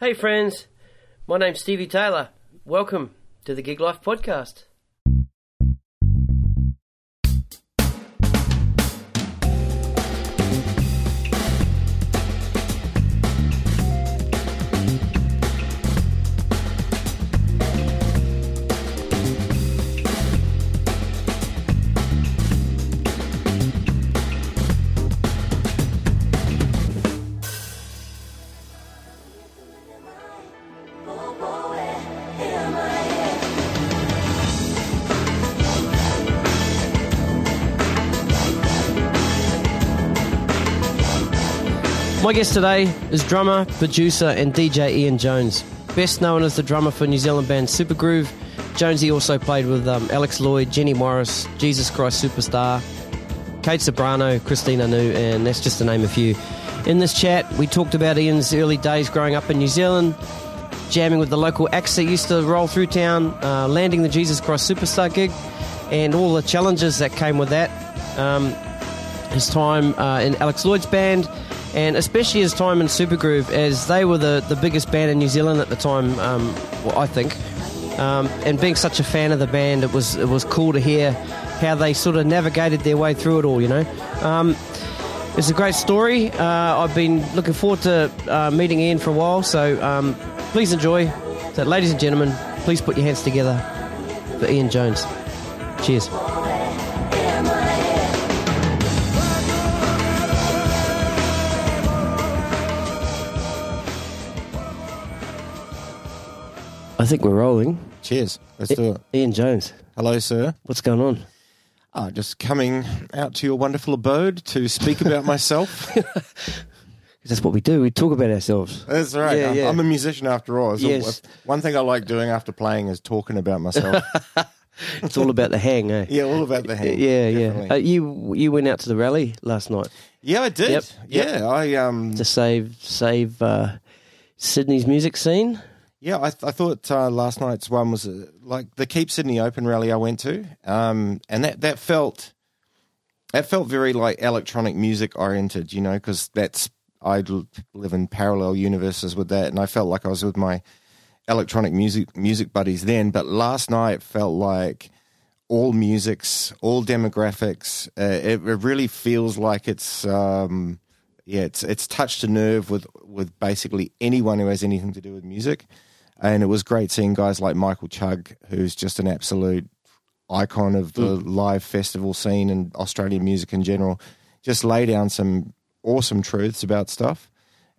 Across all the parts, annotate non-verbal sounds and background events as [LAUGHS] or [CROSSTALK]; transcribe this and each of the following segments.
Hey, friends. My name's Stevie Taylor. Welcome to the Gig Life Podcast. My guest today is drummer, producer, and DJ Ian Jones. Best known as the drummer for New Zealand band Supergroove, Jonesy also played with um, Alex Lloyd, Jenny Morris, Jesus Christ Superstar, Kate Ceberano, Christine Anu, and that's just to name a few. In this chat, we talked about Ian's early days growing up in New Zealand, jamming with the local acts that used to roll through town, uh, landing the Jesus Christ Superstar gig, and all the challenges that came with that. Um, his time uh, in Alex Lloyd's band, and especially his time in Supergroove, as they were the, the biggest band in New Zealand at the time. Um, well, I think, um, and being such a fan of the band, it was it was cool to hear how they sort of navigated their way through it all. You know, um, it's a great story. Uh, I've been looking forward to uh, meeting Ian for a while, so um, please enjoy. So, ladies and gentlemen, please put your hands together for Ian Jones. Cheers. I think we're rolling. Cheers. Let's do it. Ian Jones, Hello, sir. what's going on? Ah, just coming out to your wonderful abode to speak about myself. [LAUGHS] That's what we do. We talk about ourselves. That's right. Yeah, I'm, yeah. I'm a musician after all. So Yes. One thing I like doing after playing is talking about myself. [LAUGHS] It's all about the hang, eh? yeah, all about the hand. Yeah, yeah. definitely. Uh, you you went out to the rally last night yeah, I did. Yep, Yeah, yep. I um, to save save uh, Sydney's music scene. Yeah, I, th- I thought uh, last night's one was uh, like the Keep Sydney Open rally I went to, um, and that that felt that felt very like electronic music oriented, you know, because that's I live in parallel universes with that, and I felt like I was with my electronic music music buddies then. But last night felt like all musics, all demographics. Uh, it, it really feels like it's um, yeah, it's it's touched a nerve with with basically anyone who has anything to do with music, and it was great seeing guys like Michael Chugg, who's just an absolute icon of the live festival scene and Australian music in general, just lay down some awesome truths about stuff.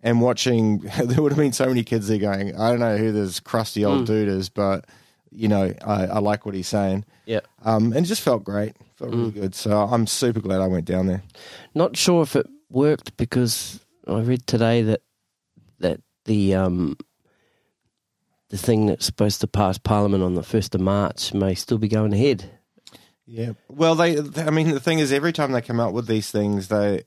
And watching, [LAUGHS] there would have been so many kids there going, I don't know who this crusty old dude is, but you know, I, I like what he's saying. Yeah. Um, and it just felt great, felt really good. So I'm super glad I went down there. Not sure if it worked because I read today that that the um the thing that's supposed to pass Parliament on the first of March may still be going ahead. Yeah. Well, they, I mean, the thing is, every time they come out with these things, they,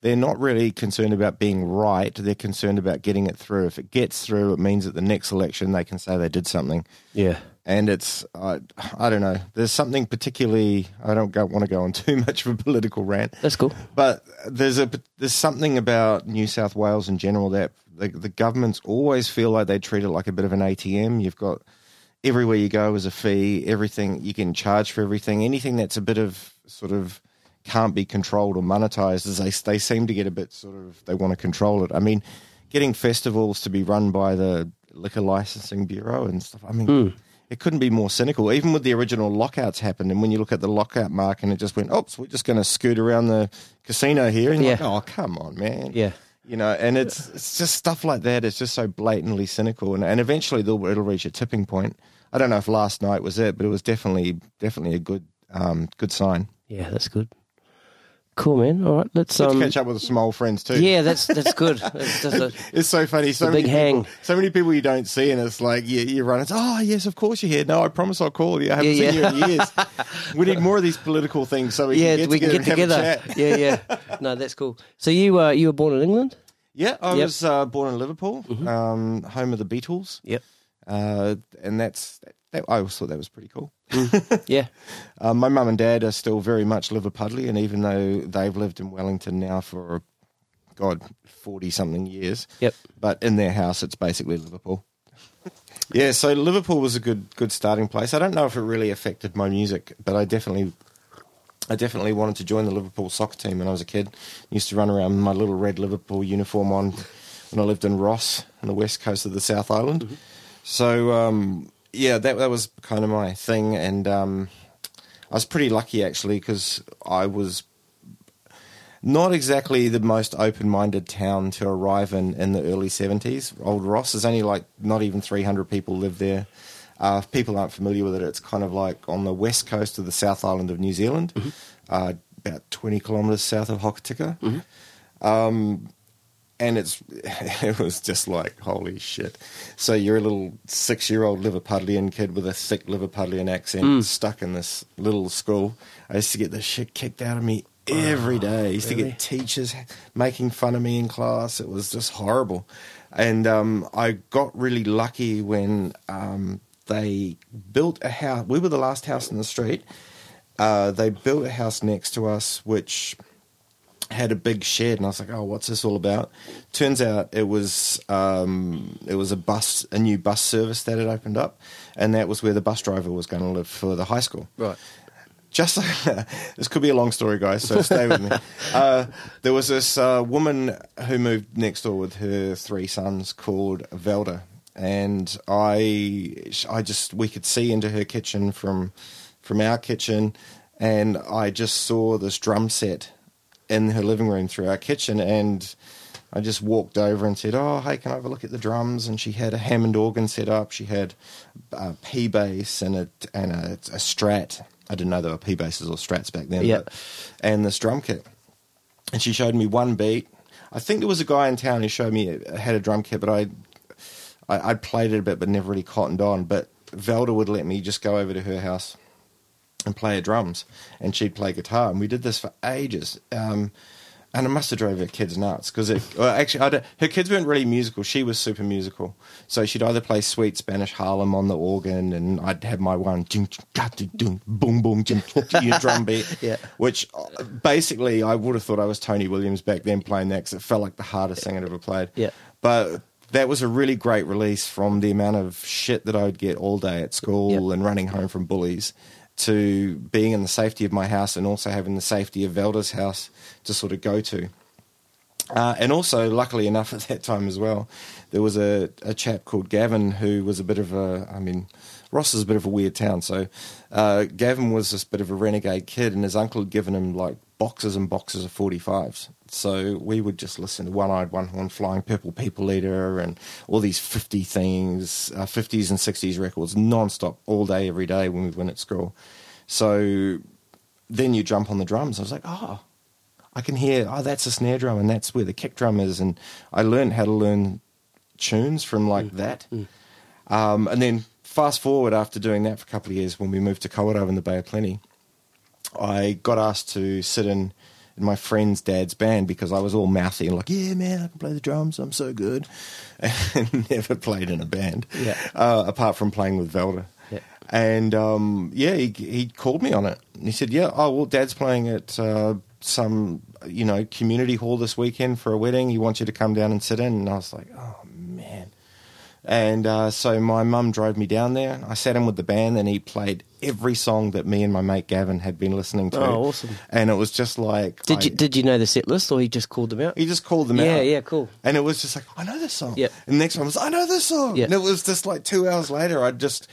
they're not really concerned about being right. They're concerned about getting it through. If it gets through, it means at the next election they can say they did something. Yeah. And it's, I, I don't know. There's something particularly. I don't go, want to go on [LAUGHS] too much of a political rant, That's cool. but there's a there's something about New South Wales in general that the, the governments always feel like they treat it like a bit of an ATM. You've got everywhere you go is a fee. Everything you can charge for everything. Anything that's a bit of sort of can't be controlled or monetized, is they they seem to get a bit sort of they want to control it. I mean, getting festivals to be run by the liquor licensing bureau and stuff. I mean. Hmm. It couldn't be more cynical. Even with the original lockouts happened, and when you look at the lockout mark, and it just went, "Oops, we're just going to scoot around the casino here," and you're Yeah. like, "Oh, come on, man!" Yeah. you know, and it's it's just stuff like that. It's just so blatantly cynical, and and eventually they'll, it'll reach a tipping point. I don't know if last night was it, but it was definitely definitely a good um good sign. Yeah, that's good. Cool, man. All right, let's um. catch up with some old friends too. Yeah, that's that's good. [LAUGHS] That's, that's a, It's so funny. So many big people, hang. so many people you don't see, and it's like you, you run. It's oh yes, of course you're here. No, I promise I'll call you. I haven't Yeah, seen yeah. you in years. [LAUGHS] we need more of these political things so we yeah, can get we can get and have a together. chat. Yeah, yeah. No, that's cool. So you uh, you were born in England? Yeah, I Yep. Mm-hmm. was uh, born in Liverpool, um, home of the Beatles. Yep. uh, and that's that, I always thought that was pretty cool. [LAUGHS] Yeah. Um, my mum and dad are still very much Liverpudlian, and even though they've lived in Wellington now for God, forty something years. Yep. But in their house, it's basically Liverpool. [LAUGHS] yeah, so Liverpool was a good good starting place. I don't know if it really affected my music, but I definitely I definitely wanted to join the Liverpool soccer team when I was a kid. used to run around with my little red Liverpool uniform on when I lived in Ross on the west coast of the South Island. Mm-hmm. So um, yeah, that that was kind of my thing, and um, I was pretty lucky actually because I was not exactly the most open-minded town to arrive in in the early 70s. Old Ross is only like not even 300 people live there. Uh, if people aren't familiar with it, it's kind of like on the west coast of the South Island of New Zealand, Mm-hmm. uh, about 20 kilometres south of Hokitika. Um, and it's [LAUGHS] it was just like holy shit. So you're a little six year old Liverpudlian kid with a thick Liverpudlian accent Mm. stuck in this little school. I used to get the shit kicked out of me every day. I used to get teachers making fun of me in class. It was just horrible. And um, I got really lucky when um, they built a house. We were the last house in the street. Uh, they built a house next to us, which had a big shed, and I was like, "Oh, what's this all about?" Turns out it was um, it was a bus, a new bus service that had opened up, and that was where the bus driver was going to live for the high school. Right. Just [LAUGHS] this could be a long story, guys. So stay with me. [LAUGHS] Uh, there was this uh, woman who moved next door with her three sons called Velda, and I, I just we could see into her kitchen from from our kitchen, and I just saw this drum set in her living room through our kitchen, and I just walked over and said, "Oh, hey, can I have a look at the drums?" And she had a Hammond organ set up. She had a P bass and a and a, a Strat. I didn't know there were P basses or Strats back then. Yeah. but- and this drum kit. And she showed me one beat. I think there was a guy in town who showed me uh, had a drum kit, but I, I I'd played it a bit, but never really cottoned on. But Velda would let me just go over to her house and play her drums, and she'd play guitar, and we did this for ages. Um, and it must have drove her kids nuts because it. Well, actually, her kids weren't really musical. She was super musical, so she'd either play sweet Spanish Harlem on the organ, and I'd have my one jing, jing, ga, ding, ding, boom boom drum beat. [LAUGHS] Yeah. Which uh, basically I would have thought I was Tony Williams back then playing that because it felt like the hardest thing I'd ever played. Yeah. But that was a really great release from the amount of shit that I would get all day at school Yep. and running home from bullies to being in the safety of my house and also having the safety of Velda's house to sort of go to. Uh, and also, luckily enough, [LAUGHS] at that time as well, there was a, a chap called Gavin who was a bit of a, I mean, Ross is a bit of a weird town. So uh, Gavin was this bit of a renegade kid, and his uncle had given him like boxes and boxes of 45s. So we would just listen to One Eyed One Horn, Flying Purple People Eater, and all these 50 things, uh, 50s and 60s records non-stop all day, every day when we went at school. So then you jump on the drums. I was like, oh, I can hear, oh, that's a snare drum and that's where the kick drum is. And I learned how to learn tunes from like that. Um, and then fast forward after doing that for a couple of years when we moved to Kawerau in the Bay of Plenty, I got asked to sit in, in my friend's dad's band because I was all mouthy and like, yeah, man, I can play the drums. I'm so good. [LAUGHS] And never played in a band, Yeah. uh, apart from playing with Velda. Yeah. And um, yeah, he, he called me on it. And he said, "Yeah, oh well, Dad's playing at uh, some you know community hall this weekend for a wedding. He wants you to come down and sit in." And I was like, "Oh man!" And uh, so my mum drove me down there. I sat in with the band, and he played every song that me and my mate Gavin had been listening to. Oh, awesome. And it was just like, Did I- you did you know the set list, or he just called them out? he just called them Yeah, out. yeah, yeah, cool. And it was just like, I know this song. Yep. And the next one was, I know this song. Yep. And it was just like two hours later, I just,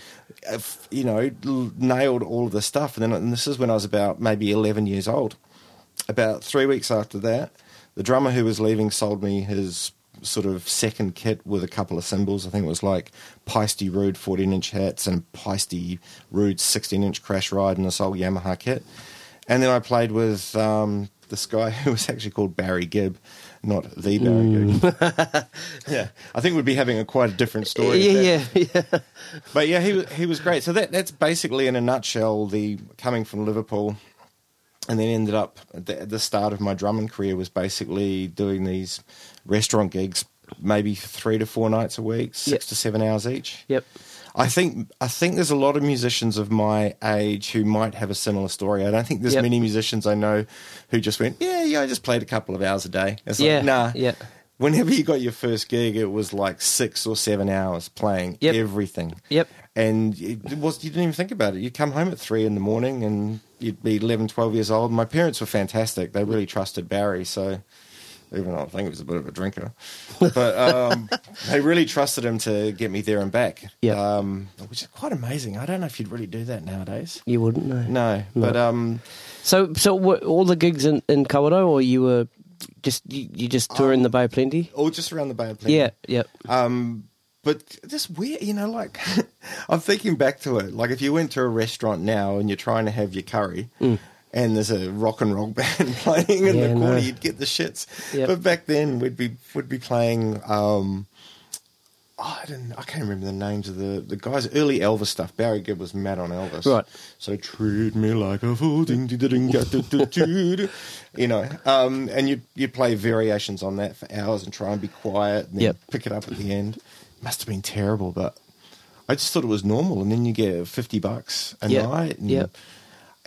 uh, you know, nailed all of the stuff. And then and this is when I was about maybe 11 years old. About three weeks after that, the drummer who was leaving sold me his sort of second kit with a couple of cymbals. I think it was like Paiste Rude 14 inch hats and Paiste Rude 16 inch crash ride and this old Yamaha kit. And then I played with um, this guy [LAUGHS] who was actually called Barry Gibb, not the Barry Gibb. [LAUGHS] yeah, I think we'd be having a quite a different story. Yeah, yeah, yeah. [LAUGHS] but yeah, he he was great. So that that's basically in a nutshell the coming from Liverpool, and then ended up at the, at the start of my drumming career was basically doing these restaurant gigs maybe three to four nights a week, six Yep. to seven hours each. Yep. I think I think there's a lot of musicians of my age who might have a similar story. I don't think there's Yep. many musicians I know who just went, yeah, yeah, I just played a couple of hours a day. It's Yeah, like, nah. yeah. Whenever you got your first gig, it was like six or seven hours playing Yep. everything. Yep. And it was you didn't even think about it. You'd come home at three in the morning and you'd be 11, 12 years old. My parents were fantastic. They really trusted Barry, so even though I think he was a bit of a drinker, but um, [LAUGHS] they really trusted him to get me there and back. Yeah. um, which is quite amazing. I don't know if you'd really do that nowadays. You wouldn't know. No, but um, So, so were all the gigs in, in Kawerau, or you were just you, you just touring the Bay of Plenty? or just around the Bay of Plenty. Yeah. Yep. Um, but just weird, you know, like [LAUGHS] I'm thinking back to it. Like if you went to a restaurant now and you're trying to have your curry and there's a rock and roll [LAUGHS] band playing in Yeah, the corner, no. you'd get the shits. Yep. But back then we'd be would be playing um oh, I didn't I can't remember the names of the, the guys early Elvis stuff. Barry Gibb was mad on Elvis. Right. So treat me like a fool ding ding ding [LAUGHS] you know. Um and you you play variations on that for hours and try and be quiet and then Yep. pick it up at the end. Must have been terrible, but I just thought it was normal. And then you get fifty bucks a Yep. night. And, Yep.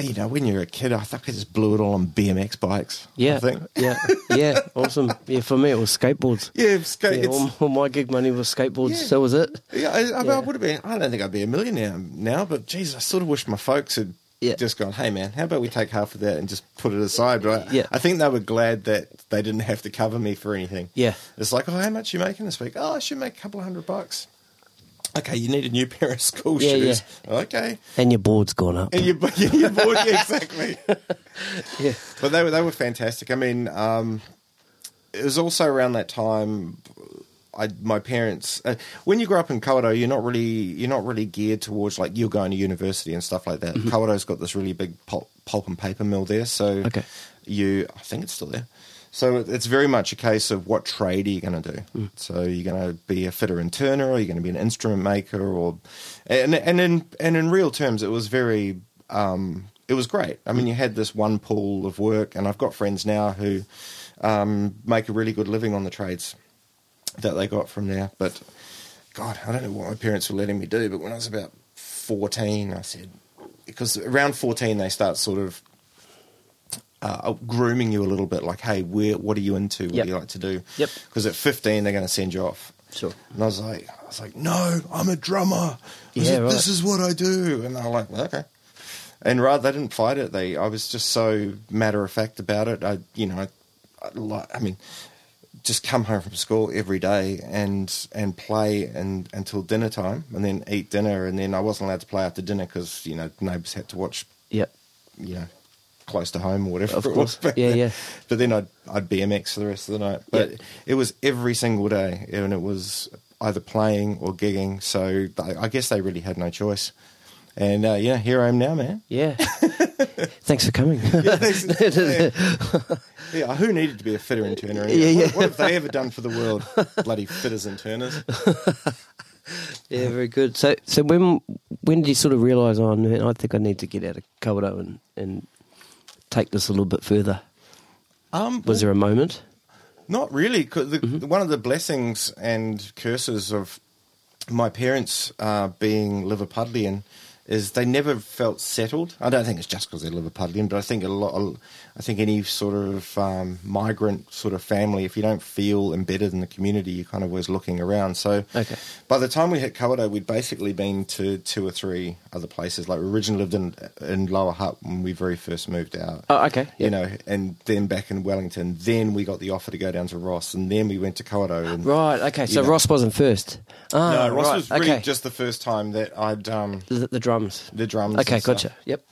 You know, when you're a kid, I think I just blew it all on BMX bikes. Yeah. I think. Yeah. [LAUGHS] Yeah. Awesome. Yeah. For me, it was skateboards. Yeah, it's, Yeah, all, all my gig money was skateboards. Yeah. So was it. yeah, I, I, Yeah. I would have been. I don't think I'd be a millionaire now, but geez, I sort of wish my folks had Yeah. just gone, "Hey, man, how about we take half of that and just put it aside?" Right? Yeah. I think they were glad that they didn't have to cover me for anything. Yeah. It's like, oh, how much you making this week? Oh, I should make a couple of hundred bucks. Okay, you need a new pair of school Yeah, shoes. Okay, And your board's gone up. and you, you bought yeah, exactly. [LAUGHS] Yeah. But they were they were fantastic. I mean, um, it was also around that time. I my parents. Uh, when you grow up in Kawerau, you're not really you're not really geared towards like you're going to university and stuff like that. mm has got this really big pulp, pulp and paper mill there, so Okay. you I think it's still there. So it's very much a case of what trade are you going to do. So you're going to be a fitter and turner, or you're going to be an instrument maker, or and and in and in real terms, it was very um, it was great. I mean, you had this one pool of work, and I've got friends now who um, make a really good living on the trades that they got from there. But God, I don't know what my parents were letting me do. But when I was about fourteen, I said because around fourteen they start sort of uh, grooming you a little bit, like, hey, where, what are you into? What Yep. do you like to do? Yep. Because at fifteen they're going to send you off. Sure. And I was like, I was like, no, I'm a drummer. Yeah, said, right. This is what I do. And they're like, well, okay. And rather, they didn't fight it. They, I was just so matter of fact about it. I, you know, I, I, I mean, just come home from school every day and and play and until dinner time, and then eat dinner, and then I wasn't allowed to play after dinner because you know neighbours had to watch, Yep. you know, close to home or whatever. Of it course. was back Yeah, then. yeah. [LAUGHS] But then I'd I'd BMX for the rest of the night. But Yep. it was every single day, and it was either playing or gigging. So I I guess they really had no choice. And uh, yeah, here I am now, man. Yeah. [LAUGHS] Thanks for coming. [LAUGHS] Yeah, yeah, who needed to be a fitter and turner? Anyway? Yeah, yeah. What, what have they ever done for the world? Bloody fitters and turners. yeah, very good. So, so when when did you sort of realise, oh man, I think I need to get out of Kawerau and and take this a little bit further? Um, Was there a moment? Not really. the, Mm-hmm. One of the blessings and curses of my parents uh, being Liverpudlian is they never felt settled. I don't think it's just because they're Liverpudlian, but I think a lot. I think any sort of um, migrant sort of family, if you don't feel embedded in the community, you're kind of always looking around. So, Okay. by the time we hit Kawerau, we'd basically been to two or three other places. Like we originally lived in in Lower Hutt when we very first moved out Oh, okay. you know, and then back in Wellington. Then we got the offer to go down to Ross, and then we went to Kawerau. And Right. Okay. So know. Ross wasn't first. Ah, no, Ross right, was really okay. just the first time that I'd um, the, the drums. the drums. Okay, and stuff. gotcha. Yep.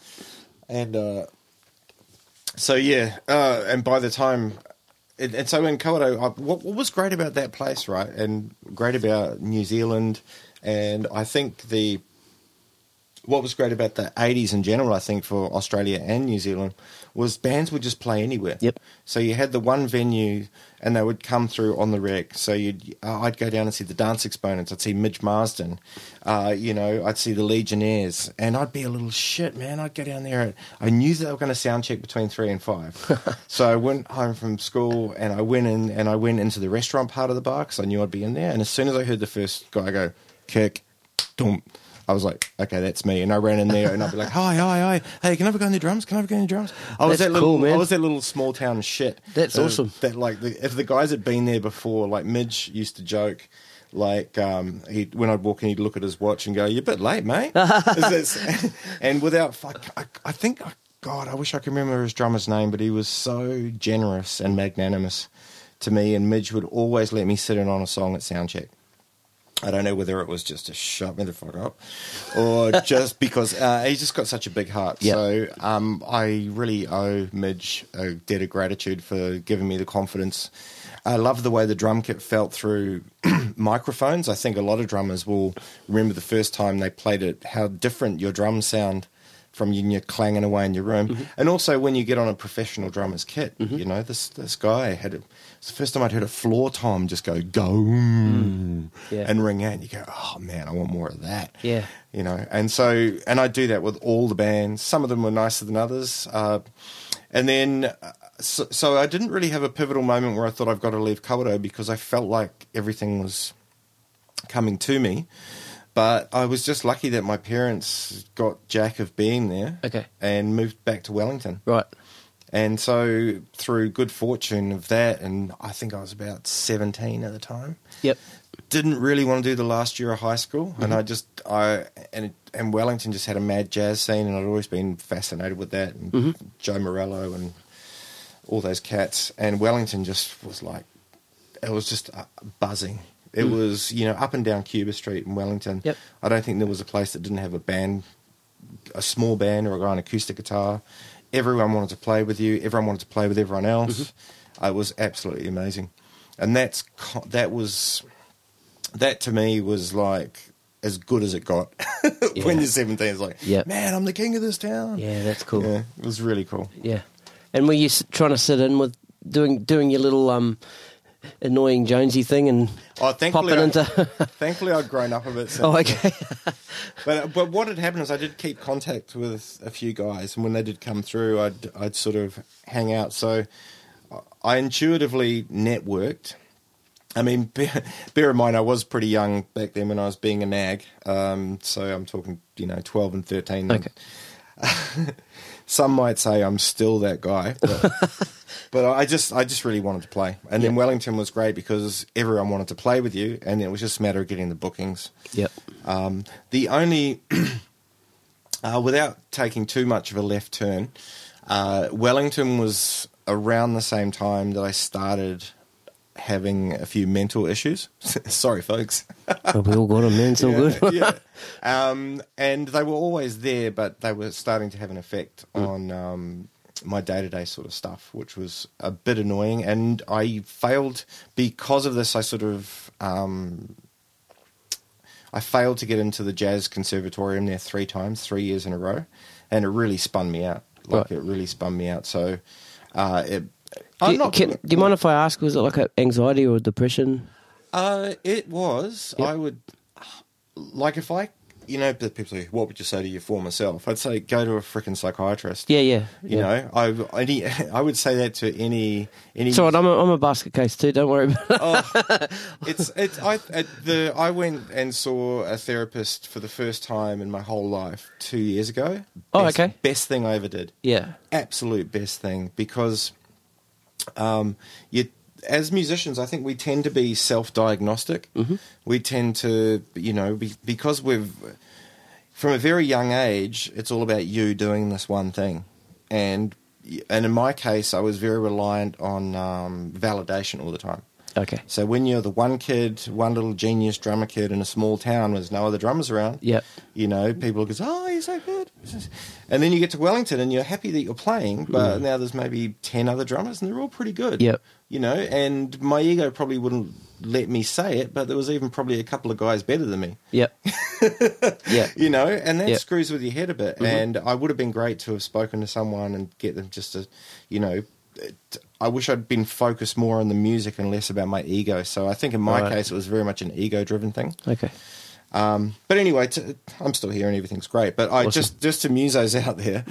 And uh, so yeah, uh, and by the time. And and so in I, what, what was great about that place, right, and great about New Zealand, and I think the what was great about the 80s in general, I think, for Australia and New Zealand, was bands would just play anywhere. Yep. So you had the one venue, and they would come through on the rec. So you'd, uh, I'd go down and see the Dance Exponents. I'd see Midge Marsden. Uh, you know, I'd see the Legionnaires, and I'd be a little shit, man. I'd go down there, and I knew that they were going to sound check between three and five. [LAUGHS] so I went home from school, and I went in, and I went into the restaurant part of the bar because I knew I'd be in there. And as soon as I heard the first guy go, kick, dump. I was like, okay, that's me, and I ran in there, and I'd be like, hi, hi, hi, hey, can I have a go on the drums? Can I have a go on the drums? I was That's that little, cool, man. I was that little small town shit. That's Uh, awesome. That like, the, if the guys had been there before, like Midge used to joke, like um, he when I'd walk in, he'd look at his watch and go, "You're a bit late, mate." [LAUGHS] Is this- and without, fuck, I, I think, God, I wish I could remember his drummer's name, but he was so generous and magnanimous to me, and Midge would always let me sit in on a song at soundcheck. I don't know whether it was just to shut me the fuck up, or [LAUGHS] just because uh, he's just got such a big heart. Yeah. So um, I really owe Midge a debt of gratitude for giving me the confidence. I love the way the drum kit felt through [CLEARS THROAT] microphones. I think a lot of drummers will remember the first time they played it, how different your drums sound from you you're clanging away in your room. Mm-hmm. And also when you get on a professional drummer's kit, you know, this this guy had a, it's the first time I'd heard a floor tom just go go Yeah. and ring out and you go, Oh man, I want more of that. Yeah. You know, and so and I do that with all the bands. Some of them were nicer than others. Uh, and then uh, so, so I didn't really have a pivotal moment where I thought I've got to leave Kawerau because I felt like everything was coming to me. But I was just lucky that my parents got Jack of being there Okay. and moved back to Wellington. Right. And so, through good fortune of that, and I think I was about 17 at the time, Yep. didn't really want to do the last year of high school. And mm-hmm. I just, I, and, and Wellington just had a mad jazz scene, and I'd always been fascinated with that. And mm-hmm. Joe Morello and all those cats. And Wellington just was like, it was just uh, buzzing. It mm. was, you know, up and down Cuba Street in Wellington. Yep. I don't think there was a place that didn't have a band, a small band or a guy on acoustic guitar. Everyone wanted to play with you. Everyone wanted to play with everyone else. Uh, It was absolutely amazing, and that's that was that to me was like as good as it got. [LAUGHS] when Yeah. you're 17, it's like, Yep. man, I'm the king of this town. Yeah, that's cool. Yeah, it was really cool. Yeah. And were you trying to sit in with doing doing your little um annoying Jonesy thing and Oh, thankfully, popping I, into? [LAUGHS] thankfully, I'd grown up a bit. Since oh, okay. [LAUGHS] But but what had happened is I did keep contact with a few guys, and when they did come through, I'd I'd sort of hang out. So I intuitively networked. I mean, [LAUGHS] bear, bear in mind, I was pretty young back then when I was being a nag. Um, so I'm talking, you know, twelve and thirteen. Okay. Some might say I'm still that guy, but, but I just I just really wanted to play. And then Wellington was great because everyone wanted to play with you, and it was just a matter of getting the bookings. Yep. Um, the only, [CLEARS THROAT] uh, without taking too much of a left turn, uh, Wellington was around the same time that I started having a few mental issues. [LAUGHS] Sorry, folks. Well, we all got them, man. It's all good. yeah. [LAUGHS] Um, and they were always there, but they were starting to have an effect on um, my day to day sort of stuff, which was a bit annoying. And I failed because of this. I sort of. Um, I failed to get into the jazz conservatorium there three times, three years in a row, and it really spun me out. Like Right. it really spun me out. So, uh, it, Do I'm you, not. can, do you mind if I ask? Was it like a anxiety or depression? Uh, it was. Yep. I would like if I, you know, the people say, "What would you say to your former self?" I'd say, "Go to a freaking psychiatrist." Yeah, yeah. You yeah. know, I any, [LAUGHS] I would say that to any any. Right. I'm a, I'm a basket case too. Don't worry about it. oh, [LAUGHS] it's it's I the I went and saw a therapist for the first time in my whole life two years ago. Oh, Best- okay. Best thing I ever did. Yeah. absolute best thing because um, you as musicians, I think we tend to be self-diagnostic. We tend to, you know, be, because we've from a very young age, it's all about you doing this one thing, and and in my case, I was very reliant on um, validation all the time. Okay. So when you're the one kid, one little genius drummer kid in a small town, where there's no other drummers around. Yep. You know, people go, "Oh, you're so good," and then you get to Wellington and you're happy that you're playing, but mm. now there's maybe ten other drummers and they're all pretty good. Yep. You know, and my ego probably wouldn't let me say it, but there was even probably a couple of guys better than me. Yep. [LAUGHS] yeah. You know, and that Yep. screws with your head a bit. Mm-hmm. And I would have been great to have spoken to someone and get them just to, you know, I wish I'd been focused more on the music and less about my ego. So I think in my Right. case, it was very much an ego driven thing. Okay. Um, but anyway, t- I'm still here and everything's great. But I Awesome. just just to musos out there,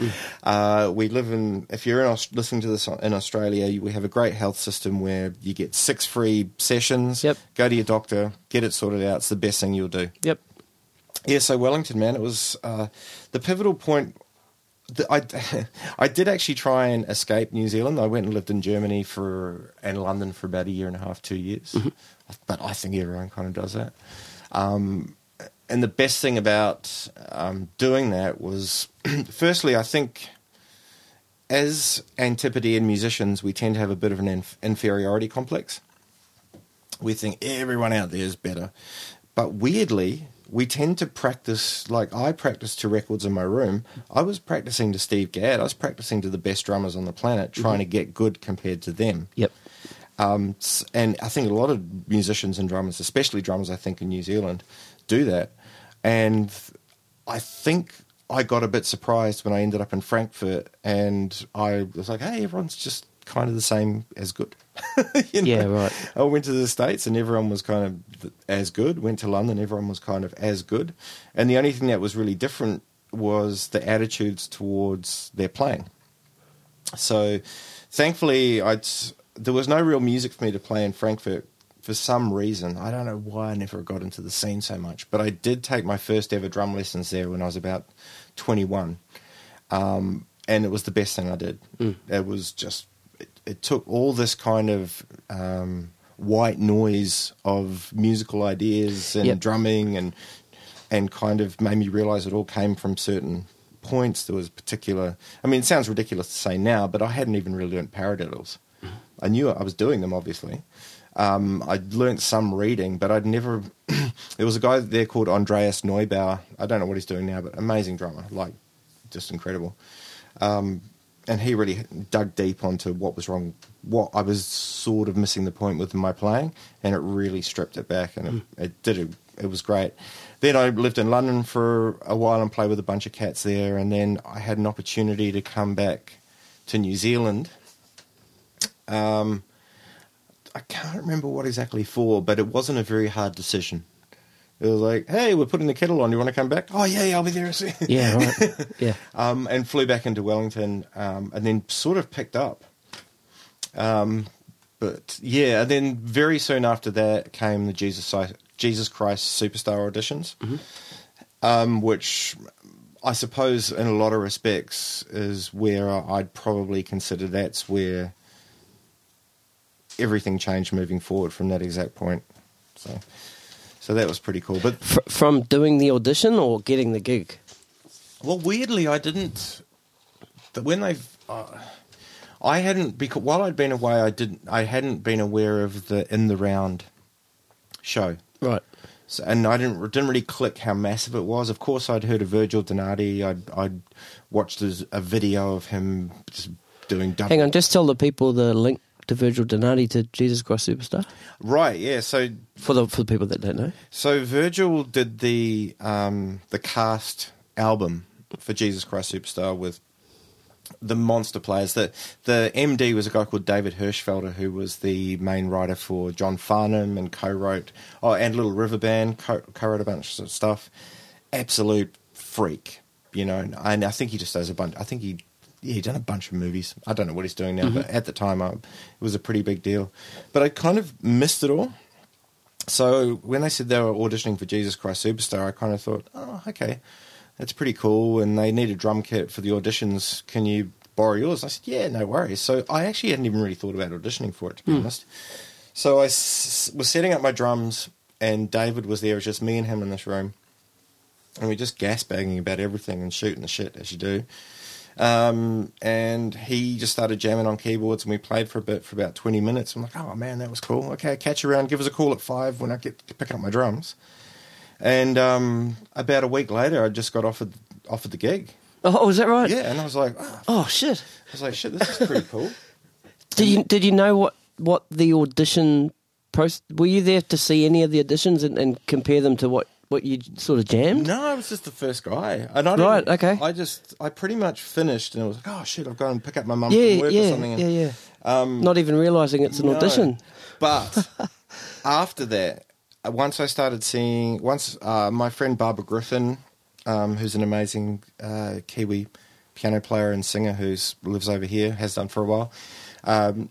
uh, we live in. If you're in listening to this in Australia, you- we have a great health system where you get six free sessions. Yep. Go to your doctor, get it sorted out. It's the best thing you'll do. Yep. Yeah, so Wellington, man, it was uh, the pivotal point. I [LAUGHS] I did actually try and escape New Zealand. I went and lived in Germany for and London for about a year and a half, two years. But I think everyone kind of does that. Um, and the best thing about um, doing that was, [CLEARS THROAT] firstly, I think as Antipodean musicians, we tend to have a bit of an inf- inferiority complex. We think everyone out there is better. But weirdly, we tend to practice like I practice to records in my room. I was practicing to Steve Gadd. I was practicing to the best drummers on the planet, trying to get good compared to them. Yep. Um, and I think a lot of musicians and drummers, especially drummers, I think in New Zealand, do that. And I think I got a bit surprised when I ended up in Frankfurt, and I was like, "Hey, everyone's just kind of the same as good." [LAUGHS] You Yeah, right. I went to the States and everyone was kind of as good. Went to London, everyone was kind of as good. And the only thing that was really different was the attitudes towards their playing. So thankfully, I'd, there was no real music for me to play in Frankfurt for some reason. I don't know why I never got into the scene so much, but I did take my first ever drum lessons there when I was about 21. Um, and it was the best thing I did. It was just, it, took all this kind of um, white noise of musical ideas and Yep. drumming and and kind of made me realize it all came from certain points. There was particular. I mean, it sounds ridiculous to say now, but I hadn't even really learned paradiddles. I knew I was doing them, obviously. Um, I'd learnt some reading, but I'd never. [CLEARS THROAT] there was a guy there called Andreas Neubauer. I don't know what he's doing now, but amazing drummer, like just incredible. Um, and he really dug deep onto what was wrong, what I was sort of missing the point with my playing, and it really stripped it back, and it, it did it. It was great. Then I lived in London for a while and played with a bunch of cats there, and then I had an opportunity to come back to New Zealand. Um, I can't remember what exactly for, but it wasn't a very hard decision. It was like, "Hey, we're putting the kettle on. You want to come back?" Oh yeah, yeah, I'll be there. soon." Yeah, right. [LAUGHS] yeah. um, and flew back into Wellington, um, and then sort of picked up. Um, but yeah, and then very soon after that came the Jesus Jesus Christ Superstar auditions, um, which I suppose in a lot of respects is where I'd probably consider that's where everything changed moving forward from that exact point. So, so that was pretty cool. But Fr- from doing the audition or getting the gig? Well, weirdly, I didn't. That when they, uh, I hadn't because while I'd been away, I didn't. I hadn't been aware of the in the round show, Right. so, and I didn't didn't really click how massive it was. Of course, I'd heard of Virgil Donati. I'd I'd watched his, a video of him just doing. Dub- Hang on, just tell the people the link to Virgil Donati to Jesus Christ Superstar Right, yeah. So for the for the people that don't know. So Virgil did the um, the cast album for Jesus Christ Superstar with the monster players. The the MD was a guy called David Hirschfelder, who was the main writer for John Farnham and co-wrote oh and Little River Band co- co-wrote a bunch of stuff. Absolute freak, you know. And I think he just does a bunch. I think he. Yeah, he done a bunch of movies. I don't know what he's doing now, but at the time, I, it was a pretty big deal. But I kind of missed it all. So when they said they were auditioning for Jesus Christ Superstar, I kind of thought, oh, okay, that's pretty cool. And they need a drum kit for the auditions. Can you borrow yours? I said, yeah, no worries. So I actually hadn't even really thought about auditioning for it, to be hmm. honest. So I s- was setting up my drums, and David was there. It was just me and him in this room. And we are just gas bagging about everything and shooting the shit as you do. Um, and he just started jamming on keyboards, and we played for a bit for about twenty minutes. I'm like, oh man, that was cool. Okay, catch you around. Give us a call at five when I get to pick up my drums. And um, about a week later, I just got offered offered the gig. Oh, was that right? Yeah, and I was like, oh, Oh shit! I was like, shit, this is pretty cool. [LAUGHS] Did you did you know what what the audition process? Were you there to see any of the auditions and, and compare them to what what you sort of jammed? No, I was just the first guy. And I Right, okay. I just, I pretty much finished, and I was like, oh shit, I've got to pick up my mum Yeah, from work or something. and- yeah, yeah. Not even realizing it's an No. audition. But [LAUGHS] after that, uh, once I started seeing, once uh, my friend Barbara Griffin, um, who's an amazing uh, Kiwi piano player and singer who lives over here, has done for a while. Um,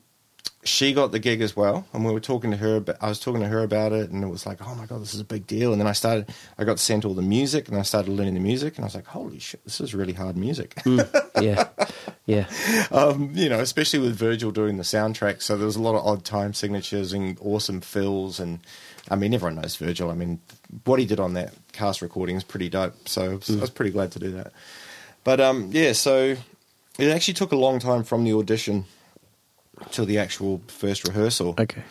she got the gig as well, and we were talking to her. About, I was talking to her about it, and it was like, "Oh my god, this is a big deal." And then I started, I got sent all the music, and I started learning the music, and I was like, "Holy shit, this is really hard music." Yeah, yeah. [LAUGHS] um, you know, especially with Virgil doing the soundtrack. So there was a lot of odd time signatures and awesome fills. And I mean, everyone knows Virgil. I mean, what he did on that cast recording is pretty dope. So I was, I was pretty glad to do that. But um, yeah, so it actually took a long time from the audition to the actual first rehearsal. Okay.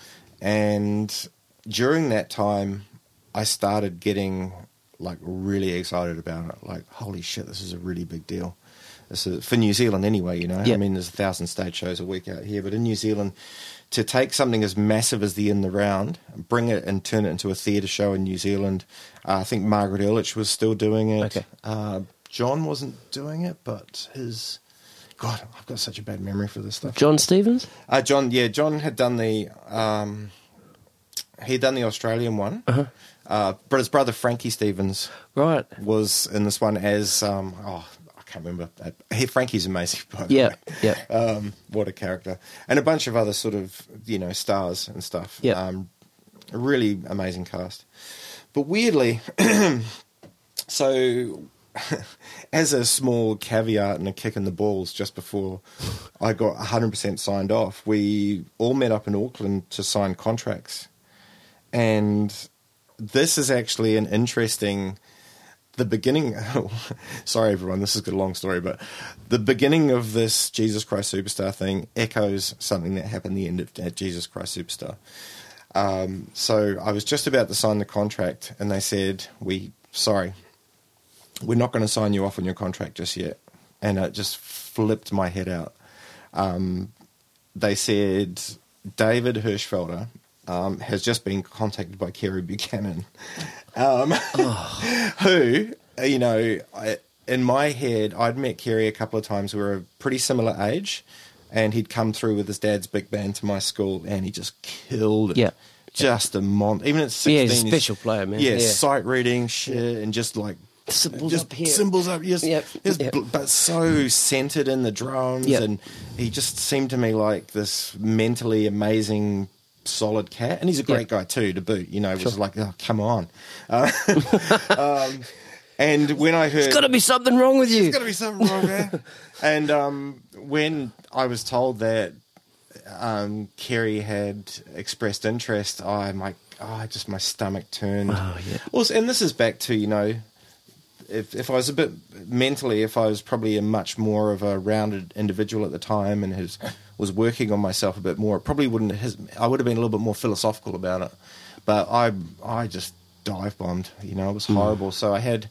And during that time, I started getting like really excited about it. Like, holy shit, this is a really big deal. This is for New Zealand anyway. You know, Yeah. I mean, there's a thousand stage shows a week out here, but in New Zealand, to take something as massive as the In the Round, bring it and turn it into a theatre show in New Zealand. Uh, I think Margaret Urlich was still doing it. Okay. Uh, John wasn't doing it, but his God, I've got such a bad memory for this stuff. Jon Stevens. Uh, John, yeah, John had done the um, he'd done the Australian one, uh but his brother Frankie Stevens Right. was in this one as um, oh I can't remember. Frankie's amazing. By the Yeah, way. yeah. Um, what a character, and a bunch of other sort of you know stars and stuff. Yeah. um, really amazing cast. But weirdly, [CLEARS THROAT] so [LAUGHS] as a small caveat and a kick in the balls just before I got 100% signed off, we all met up in Auckland to sign contracts. And this is actually an interesting the beginning [LAUGHS] sorry everyone this is a long story but the beginning of this jesus christ superstar thing echoes something that happened the end of at jesus christ superstar um, so i was just about to sign the contract and they said we sorry we're not going to sign you off on your contract just yet and it just flipped my head out um, they said david hirschfelder um, has just been contacted by Kerry Buchanan, [LAUGHS] um, who, you know, I, in my head, I'd met Kerry a couple of times. We were a pretty similar age, and he'd come through with his dad's big band to my school, and he just killed it. Yeah. Just a mon. Even at Yeah, sixteen, he's a special player, man. Yeah, Yeah. sight reading shit, and just like Cymbals just up here. cymbals up. Yes, Yep, yes, yep. but so centered in the drums, Yep. and he just seemed to me like this mentally amazing, solid cat. And he's a great Yep. guy too, to boot. You know, it was like, oh, come on. Uh, [LAUGHS] um, and when I heard, There's got to be something wrong with you. there's got to be something wrong there. [LAUGHS] and um, when I was told that um, Kerry had expressed interest, I my oh, just my stomach turned. Oh, yeah. Also, and this is back to you know, if if I was a bit mentally, if I was probably a much more of a rounded individual at the time and has was working on myself a bit more, it probably wouldn't. Has, I would have been a little bit more philosophical about it. But I I just dive bombed. You know, it was horrible. So I had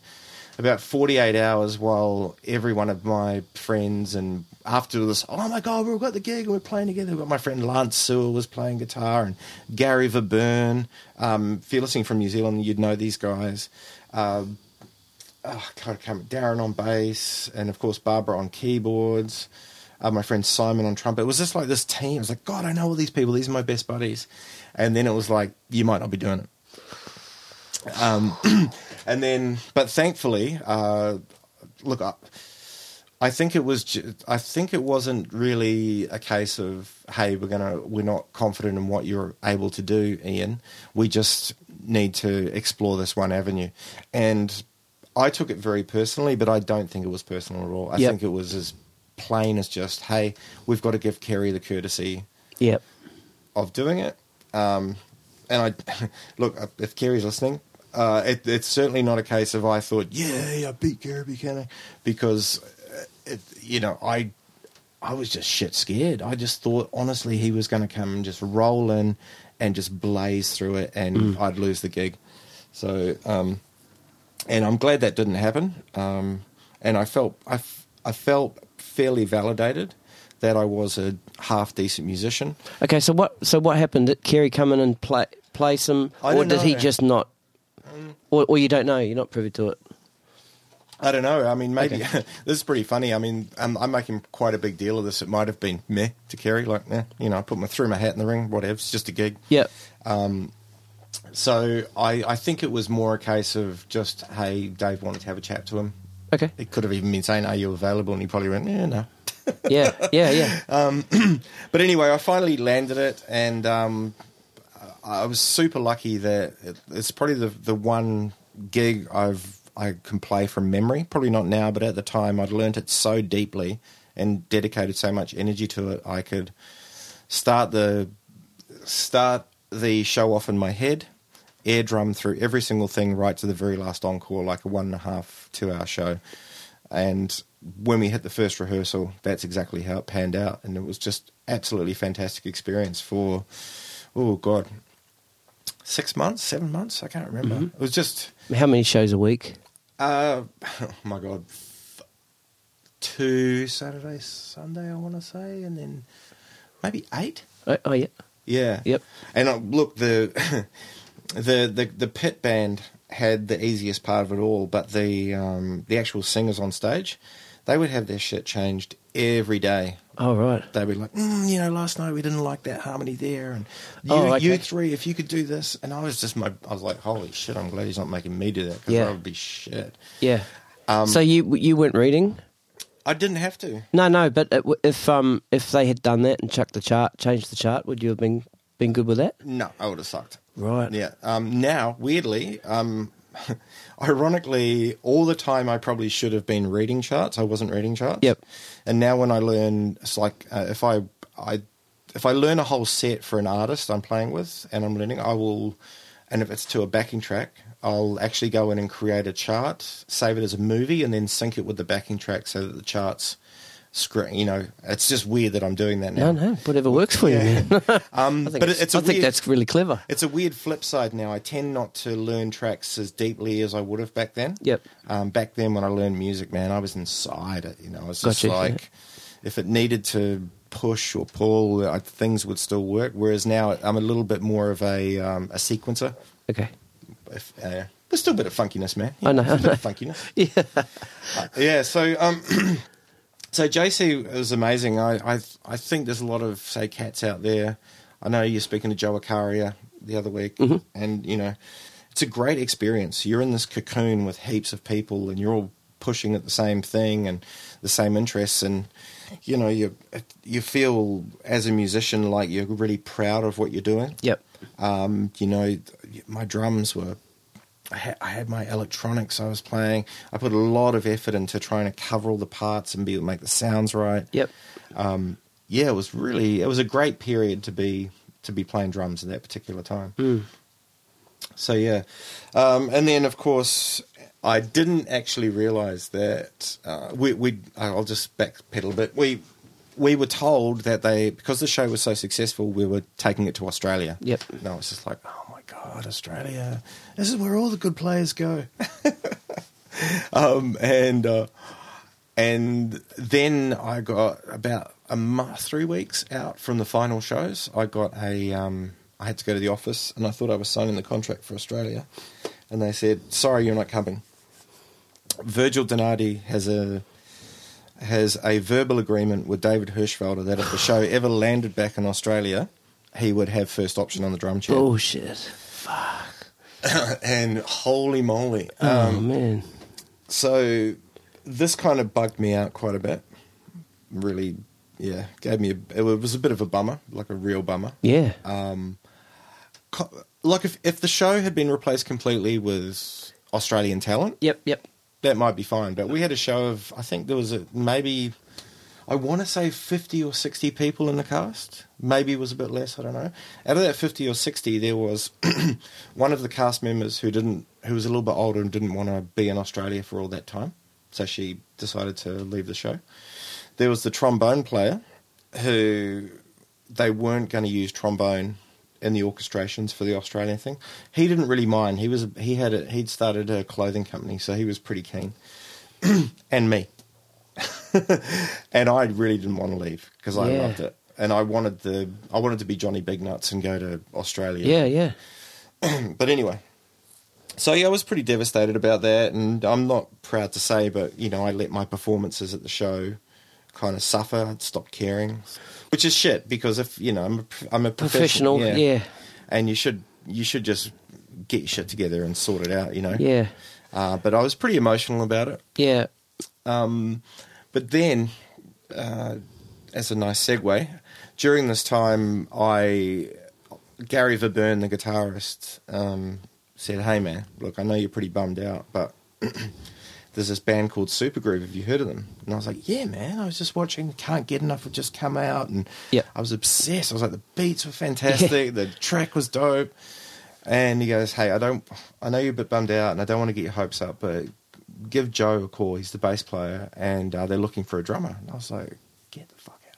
about 48 hours while every one of my friends and after this, oh my God, we've got the gig and we're playing together. We've got my friend Lance Sewell was playing guitar and Gary Verburn. Um, if you're listening from New Zealand, you'd know these guys. Um, oh, I can't, Darren on bass and of course Barbara on keyboards. Uh, my friend Simon on trumpet. It was just like this team. It was like, God, I know all these people. These are my best buddies. And then it was like, you might not be doing it. Um, [CLEARS THROAT] and then, but thankfully, uh, look, I, I think it was. I think it wasn't really a case of, hey, we're gonna, we're not confident in what you're able to do, Ian. We just need to explore this one avenue, and I took it very personally, but I don't think it was personal at all. I Yep. think it was as plain as just, hey, we've got to give Kerry the courtesy Yep. of doing it. Um, and I [LAUGHS] look if Kerry's listening, uh, it, it's certainly not a case of I thought, yeah, I beat Kerry Buchanan, because uh, it, you know, I I was just shit scared. I just thought honestly he was going to come and just roll in and just blaze through it, and I'd lose the gig. So, um, and I'm glad that didn't happen. Um, and I felt I, f- I felt fairly validated that I was a half decent musician. Okay, so what? So what happened? Did Kerry come in and play play some, I or did he just not? Or, or you don't know? You're not privy to it. I don't know. I mean, maybe Okay. [LAUGHS] this is pretty funny. I mean, I'm, I'm making quite a big deal of this. It might have been meh to Kerry, like, eh, you know, I put my threw my hat in the ring, whatever. It's just a gig. Yeah. So I, I think it was more a case of just, hey, Dave wanted to have a chat to him. Okay. It could have even been saying, "Are you available?" And he probably went, "Yeah, no." [LAUGHS] Yeah. Yeah. Yeah. [LAUGHS] [CLEARS THROAT] But anyway, I finally landed it, and um, I was super lucky that it, it's probably the the one gig I've I can play from memory. Probably not now, but at the time, I'd learnt it so deeply and dedicated so much energy to it. I could start the start the show off in my head, air drum through every single thing right to the very last encore, like a one and a half, two hour show. And when we hit the first rehearsal, that's exactly how it panned out. And it was just absolutely fantastic experience for, oh God, six months, seven months? I can't remember. It was just, How many shows a week? uh, [LAUGHS] oh my God, f- two Saturday, Sunday, I want to say, and then maybe eight. Oh, oh yeah. Yeah. Yep. And uh, look, the [LAUGHS] the the the pit band had the easiest part of it all, but the um, the actual singers on stage, they would have their shit changed every day. Oh right. They'd be like, mm, you know, last night we didn't like that harmony there, and you, Oh, okay. you three, if you could do this, and I was just my, I was like, holy shit, I'm glad he's not making me do that because Yeah. that would be shit. Yeah. Um, so you you weren't reading? I didn't have to. No, no. But it, if um if they had done that and chucked the chart, changed the chart, would you have been been good with that? No, I would have sucked. Right. Yeah. Um, now, weirdly, um, [LAUGHS] ironically, all the time I probably should have been reading charts. I wasn't reading charts. Yep. And now when I learn, it's like uh, if I, I, if I learn a whole set for an artist I'm playing with and I'm learning, I will, and if it's to a backing track, I'll actually go in and create a chart, save it as a movie, and then sync it with the backing track so that the charts. Script, you know, it's just weird that I'm doing that now. No, no. Whatever works for you. [LAUGHS] Um, I think but it's a I think weird, that's really clever. it's a weird flip side now. I tend not to learn tracks as deeply as I would have back then. Yep. Um, back then, when I learned music, man, I was inside it. You know, I was just Gotcha, like, if it needed to push or pull, things would still work. Whereas now, I'm a little bit more of a um, a sequencer. Okay. If, uh, there's still a bit of funkiness, man. I know, I bit of funkiness. [LAUGHS] Yeah. Yeah. So, um, [CLEARS THROAT] so JC was amazing. I, I, I think there's a lot of say cats out there. I know you're speaking to Joe Accaria the other week, and you know, it's a great experience. You're in this cocoon with heaps of people, and you're all pushing at the same thing and the same interests, and you know, you you feel as a musician like you're really proud of what you're doing. Yep. Um, you know, my drums were. I had, I had my electronics I was playing. I put a lot of effort into trying to cover all the parts and be make the sounds right. Yep. Um, yeah, it was really it was a great period to be to be playing drums at that particular time. Mm. So yeah, um, and then of course I didn't actually realize that uh, we we I'll just backpedal a bit. We we were told that they because the show was so successful, we were taking it to Australia. Yep. No, it's just like, oh god, Australia! This is where all the good players go. [LAUGHS] um, and uh, and then I got about a month, three weeks out from the final shows. I got a, um, I had to go to the office, and I thought I was signing the contract for Australia, and they said, "Sorry, you're not coming." Virgil Donati has a has a verbal agreement with David Hirschfelder that if the show ever landed back in Australia, he would have first option on the drum chair. Bullshit. Fuck. [COUGHS] and holy moly! Oh Um, man. So this kind of bugged me out quite a bit. Really, yeah, gave me a, it was a bit of a bummer, like a real bummer. Yeah. Um, co- like if if the show had been replaced completely with Australian talent, yep. Yep. that might be fine. But we had a show of I think there was a, maybe I want to say fifty or sixty people in the cast. Maybe it was a bit less. I don't know. Out of that fifty or sixty, there was [CLEARS THROAT] one of the cast members who didn't, who was a little bit older and didn't want to be in Australia for all that time. so she decided to leave the show. There was the trombone player who they weren't going to use trombone in the orchestrations for the Australian thing. He didn't really mind. He was he had a, he'd started a clothing company, so he was pretty keen. [CLEARS THROAT] and me, [LAUGHS] and I really didn't want to leave because I Yeah. loved it, and I wanted the I wanted to be Johnny Big Nuts and go to Australia. Yeah, yeah. [CLEARS THROAT] But anyway, so yeah, I was pretty devastated about that, and I'm not proud to say, but you know, I let my performances at the show kind of suffer. I'd stopped caring, which is shit because if you know, I'm a, I'm a Professional, professional, yeah. and you should you should just get your shit together and sort it out, you know. Yeah. Uh, but I was pretty emotional about it. Yeah. Um, but then, uh, as a nice segue, during this time, I Gary Verburn, the guitarist, um, said, "Hey man, look, I know you're pretty bummed out, but [CLEARS THROAT] there's this band called Supergroove. Have you heard of them?" And I was like, "Yeah, man. I was just watching. Can't get enough. It just come out, and Yeah. I was obsessed. I was like, the beats were fantastic. [LAUGHS] the track was dope." And he goes, "Hey, I don't. I know you're a bit bummed out, and I don't want to get your hopes up, but give Joe a call. He's the bass player, and uh, they're looking for a drummer." And I was like, "Get the fuck out!"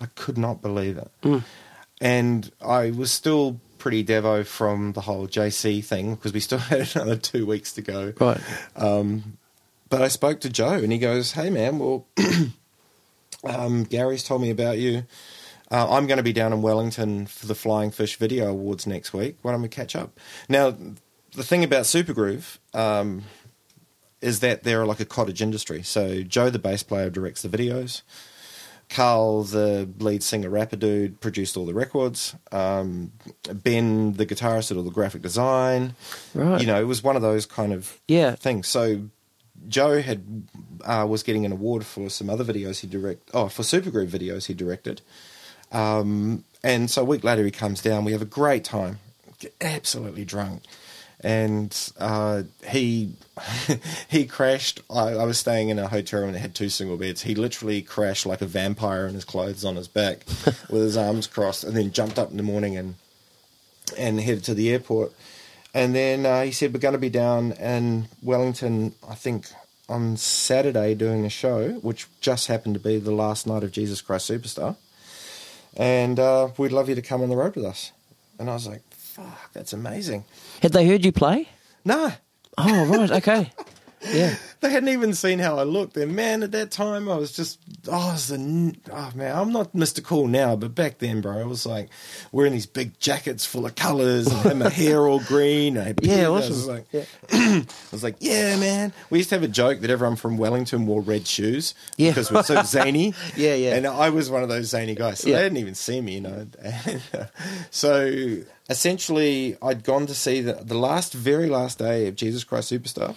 I could not believe it, Mm. and I was still pretty devo from the whole JC thing because we still [LAUGHS] had another two weeks to go. Right. Um, but I spoke to Joe, and he goes, "Hey, man, well, [CLEARS THROAT] um, Gary's told me about you." Uh, I'm going to be down in Wellington for the Flying Fish Video Awards next week. Why don't we catch up? Now, the thing about Supergroove um, is that they're like a cottage industry. So Joe, the bass player, directs the videos. Karl, the lead singer, rapper dude, produced all the records. Um, ben, the guitarist, did all the graphic design. Right. You know, it was one of those kind of Yeah. things. So Joe had uh, was getting an award for some other videos he direct. Oh, for Supergroove videos he directed. Um, and so a week later he comes down. We have a great time, get absolutely drunk, and uh, he [LAUGHS] he crashed. I, I was staying in a hotel room that had two single beds. He literally crashed like a vampire in his clothes on his back, [LAUGHS] with his arms crossed, and then jumped up in the morning and and headed to the airport. And then uh, he said, We're going to be down in Wellington, I think, on Saturday doing a show, which just happened to be the last night of Jesus Christ Superstar. And uh, we'd love you to come on the road with us. And I was like, Fuck, that's amazing. Had they heard you play? No. Oh, right. Okay. [LAUGHS] Yeah. they hadn't even seen how I looked. And man, at that time, I was just, oh, I was a, oh man, I'm not Mr. Cool now, but back then, bro, I was like wearing these big jackets full of colors and had my [LAUGHS] hair all green. I had Yeah, beard. I was like, Yeah. [CLEARS THROAT] I was like, yeah, man. We used to have a joke that everyone from Wellington wore red shoes Yeah. because we're so zany. [LAUGHS] Yeah, yeah. And I was one of those zany guys. So Yeah. they didn't even see me, you know. And, uh, so essentially, I'd gone to see the, the last, very last day of Jesus Christ Superstar.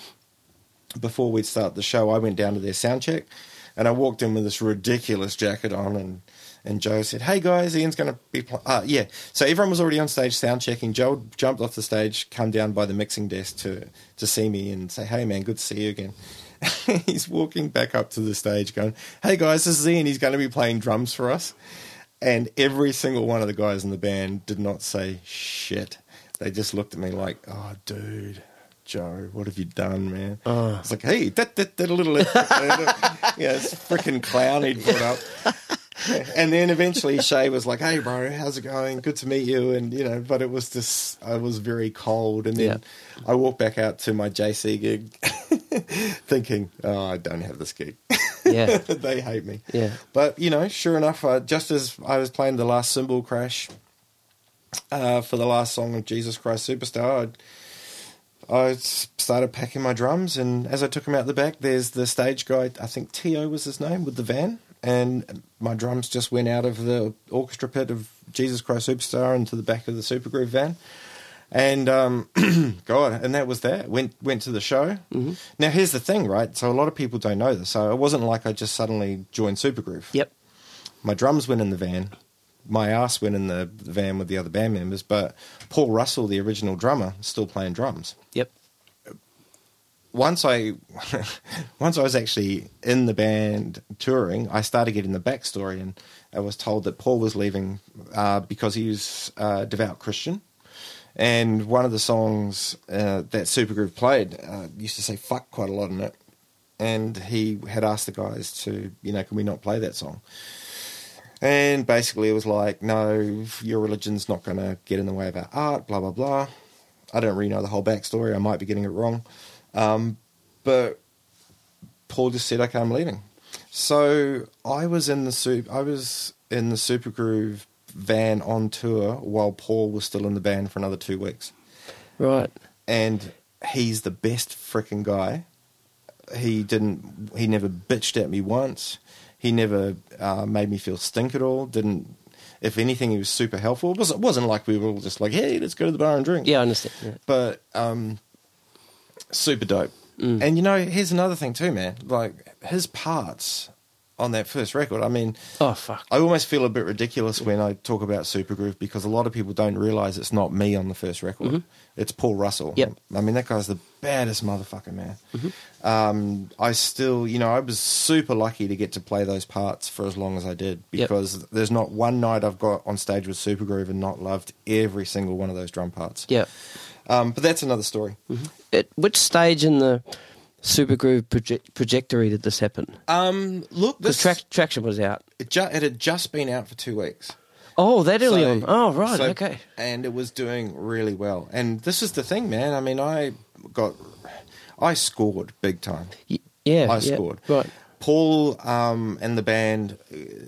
Before we'd start the show, I went down to their sound check and I walked in with this ridiculous jacket on and and Joe said, "Hey guys, Ian's going to be pl-. uh, yeah." So everyone was already on stage sound checking. Joe jumped off the stage, come down by the mixing desk to to see me and say, "Hey man, good to see you again." [LAUGHS] He's walking back up to the stage, going, "Hey guys, this is Ian. He's going to be playing drums for us." And every single one of the guys in the band did not say shit. They just looked at me like, "Oh, dude." Joe, what have you done, man? Oh. It's like, hey, that, that, that a little, [LAUGHS] yeah, it's freaking clown he'd put up. [LAUGHS] And then eventually Che was like, "Hey, bro, how's it going? Good to meet you." And you know, but it was just I was very cold. And then Yeah. I walked back out to my JC gig, [LAUGHS] thinking, "Oh, I don't have this gig. Yeah. [LAUGHS] they hate me." Yeah. But you know, sure enough, uh, just as I was playing the last cymbal crash uh, for the last song of Jesus Christ Superstar, I'd, I started packing my drums, and as I took them out the back, there's the stage guy. I think Tio was his name with the van, and my drums just went out of the orchestra pit of Jesus Christ Superstar into the back of the Supergroove van. And um, [CLEARS THROAT] God, and that was that. Went went to the show. Mm-hmm. Now here's the thing, right? So a lot of people don't know this. So it wasn't like I just suddenly joined Supergroove. Yep. My drums went in the van. My ass went in the, van with the other band members. But Paul Russell, the original drummer, still playing drums Yep. once I [LAUGHS] once I was actually in the band touring, I started getting the backstory, and I was told that Paul was leaving uh, because he was a devout Christian, and one of the songs uh, that Supergroove played uh, used to say "fuck" quite a lot in it, and he had asked the guys to, you know, can we not play that song? And basically, it was like, no, your religion's not going to get in the way of our art, blah, blah, blah. I don't really know the whole backstory. I might be getting it wrong. Um, but Paul just said, okay, I'm leaving. So I was in the soup. I was in the Supergroove van on tour while Paul was still in the band for another two weeks. Right. And he's the best freaking guy. He didn't. He never bitched at me once. He never uh, made me feel stink at all. Didn't. If anything, he was super helpful. It wasn't, it wasn't like we were all just like, "Hey, let's go to the bar and drink." Yeah, I understand. Yeah. But um, super dope. And you know, here's another thing too, man. Like his parts on that first record. I mean, Oh fuck. I almost feel a bit ridiculous when I talk about Supergroove because a lot of people don't realize it's not me on the first record. It's Paul Russell. Mm-hmm. Yep. Mm-hmm. I mean, that guy's the baddest motherfucker, man. Um, I still, you know, I was super lucky to get to play those parts for as long as I did Yep. because there's not one night I've got on stage with Supergroove and not loved every single one of those drum parts. Yeah. Um, but that's another story. At which stage in the Supergroove project- trajectory did this happen? Um, look, this track, traction was out. it, ju- it had just been out for two weeks. Oh, that early So- on. Oh, right. so- okay. And it was doing really well. And this is the thing, man. I mean, I got, I scored big time. Y- yeah. I yeah, scored. Right. Paul um, and the band,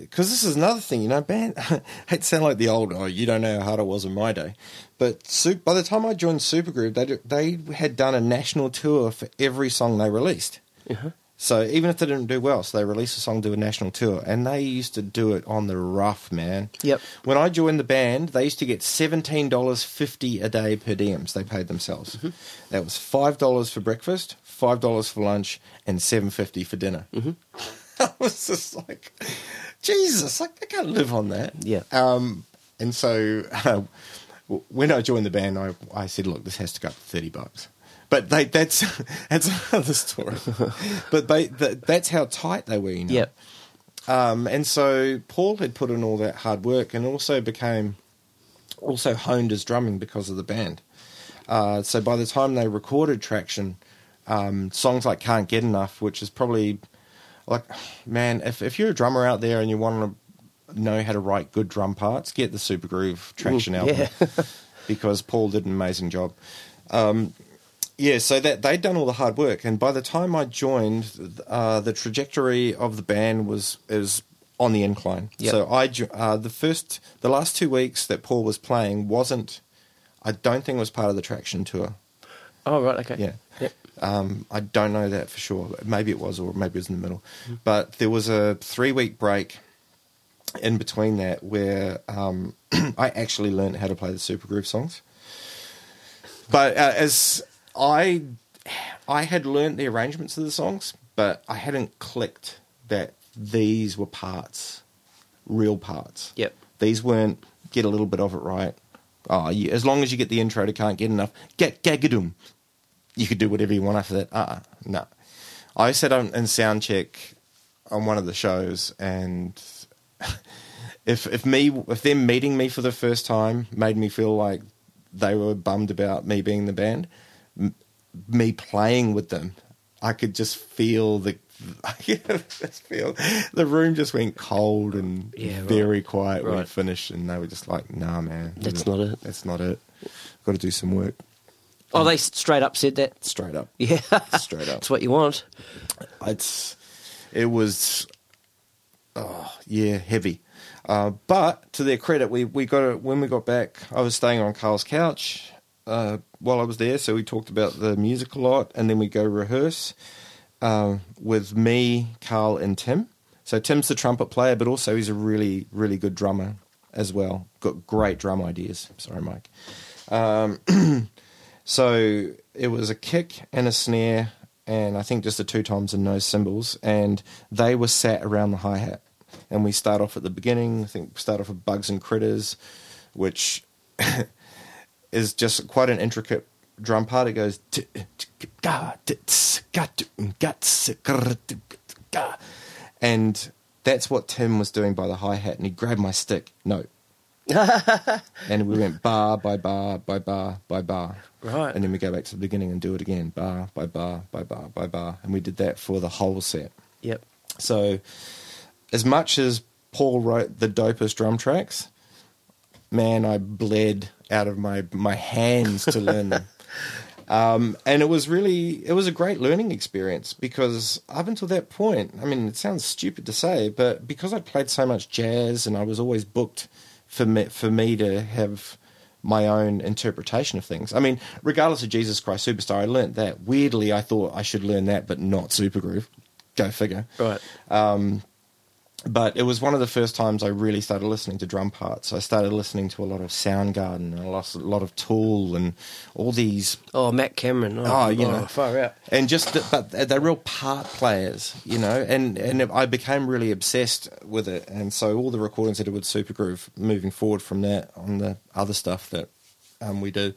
because this is another thing, you know, band, [LAUGHS] I hate sound like the old, oh, you don't know how hard it was in my day. But by the time I joined Supergroove, they, they had done a national tour for every song they released. Uh-huh. So even if they didn't do well, so they released a song, do a national tour, and they used to do it on the rough, man. Yep. When I joined the band, they used to get seventeen dollars fifty a day per diems. They paid themselves. Mm-hmm. That was five dollars for breakfast, five dollars for lunch, and seven fifty for dinner. Mm-hmm. [LAUGHS] I was just like, Jesus, I, I can't live on that. Yeah. Um, and so [LAUGHS] uh, when I joined the band, I, I said, look, this has to go up to 30 bucks. But they, that's [LAUGHS] that's another story. [LAUGHS] but they, th that's how tight they were, you know. Yep. Um, and so Paul had put in all that hard work and also became, also honed his drumming because of the band. Uh, so by the time they recorded Traction, um, songs like Can't Get Enough, which is probably like, man, if, if you're a drummer out there and you want to know how to write good drum parts, get the Supergroove Traction Ooh, album yeah. [LAUGHS] because Paul did an amazing job. Um, yeah, so that they'd done all the hard work, and by the time I joined, uh, the trajectory of the band was is on the incline. Yep. So I uh, the first the last two weeks that Paul was playing wasn't. I don't think it was part of the Traction tour. Oh, right. Okay. Yeah. Yep. Um, I don't know that for sure. Maybe it was, or maybe it was in the middle. Mm-hmm. But there was a three week break in between that where um, [CLEARS THROAT] I actually learned how to play the Supergroove songs. But uh, as I, I had learned the arrangements of the songs, but I hadn't clicked that these were parts, real parts. Yep. These weren't get a little bit of it right. Oh, you, as long as you get the intro to can't get enough, get gagadum. You could do whatever you want after that. Uh, uh no. I said on in sound check on one of the shows, and if if me if them meeting me for the first time made me feel like they were bummed about me being in the band, m- me playing with them, I could just feel the. [LAUGHS] I just feel the room just went cold and Yeah, right. very quiet when Right. it finished, and they were just like, "Nah, man, That's not it." That's not it. Got to do some work." Oh, they straight up said that. Straight up, Yeah. straight up. [LAUGHS] It's what you want. it's it was oh yeah heavy. Uh, but to their credit we, we got it when we got back i was staying on karl's couch uh, while i was there so we talked about the music a lot and then we go rehearse uh, with me karl and tim. So tim's the trumpet player but also he's a really really good drummer as well. Got great drum ideas. Sorry mike. Um, [CLEARS THROAT] so it was a kick and a snare, and I think just the two toms and no cymbals, and they were sat around the hi hat. And we start off at the beginning. I think we start off with Bugs and Critters, which [LAUGHS] is just quite an intricate drum part. It goes. And that's what Tim was doing by the hi hat, and he grabbed my stick. No, [LAUGHS] and we went bar by bar by bar by bar. Right. And then we go back to the beginning and do it again, bar by bar by bar by bar. And we did that for the whole set. Yep. So, as much as Paul wrote the dopest drum tracks, man, I bled out of my my hands to learn them. [LAUGHS] Um, and it was really it was a great learning experience because up until that point, I mean, it sounds stupid to say, but because I played so much jazz and I was always booked for me for me to have my own interpretation of things. I mean, regardless of Jesus Christ Superstar, I learnt that. Weirdly, I thought I should learn that, but not Supergroove. Go figure Right. But it was one of the first times I really started listening to drum parts. I started listening to a lot of Soundgarden and a lot, a lot of Tool and all these, Oh, Matt Cameron. Oh, Oh, you know. far out. and just but they're real part players, you know. And and I became really obsessed with it, and so all the recordings that I did with Supergroove, moving forward from that on the other stuff that um, we do,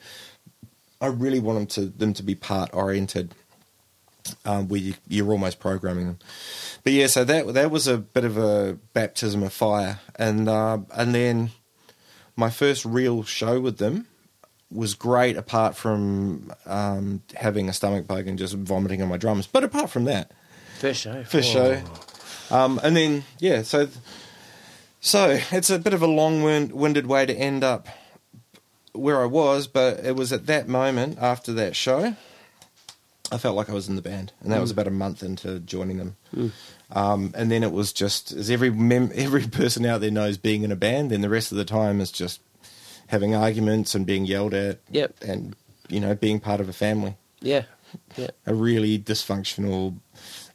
I really want them to them to be part oriented um, where you, you're almost programming them. But yeah, so that that was a bit of a baptism of fire, and uh, and then my first real show with them was great. Apart from um, having a stomach bug and just vomiting on my drums, but apart from that, First show. first Oh. show, um, and then yeah, so so it's a bit of a long-winded way to end up where I was, but it was at that moment after that show, I felt like I was in the band, and that was about a month into joining them. Um, and then it was just as every mem- [LAUGHS] every person out there knows, being in a band, then the rest of the time is just having arguments and being yelled at, Yep. and you know being part of a family, Yeah. Yeah. a really dysfunctional,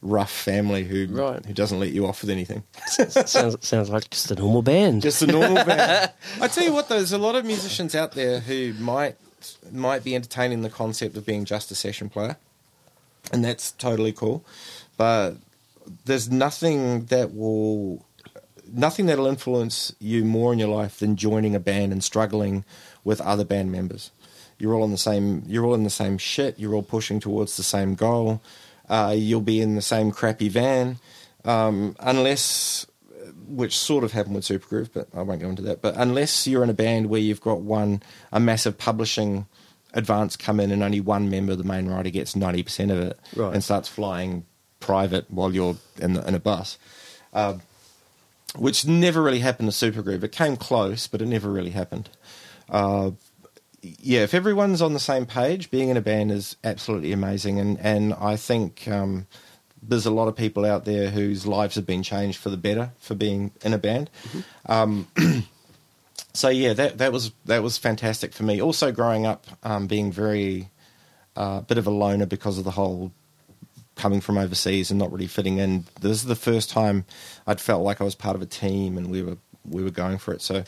rough family who Right. who doesn't let you off with anything. sounds sounds like just a normal band. Just a normal band. [LAUGHS] I tell you what, though, there's a lot of musicians out there who might might be entertaining the concept of being just a session player, and that's totally cool. But there's nothing that will nothing that'll influence you more in your life than joining a band and struggling with other band members. You're all in the same. You're all in the same shit. You're all pushing towards the same goal. Uh, you'll be in the same crappy van, um, unless, which sort of happened with Supergroove, but I won't go into that. But unless you're in a band where you've got one a massive publishing advance come in and only one member of the main writer gets ninety percent of it Right. and starts flying private while you're in, the, in a bus which never really happened to Supergroove. It came close, but it never really happened. Uh, yeah, if everyone's on the same page, being in a band is absolutely amazing, and and I think um, there's a lot of people out there whose lives have been changed for the better for being in a band. Um, [CLEARS THROAT] so yeah, that that was that was fantastic for me. Also, growing up, um, being very uh, bit of a loner because of the whole coming from overseas and not really fitting in. This is the first time I'd felt like I was part of a team and we were we were going for it. So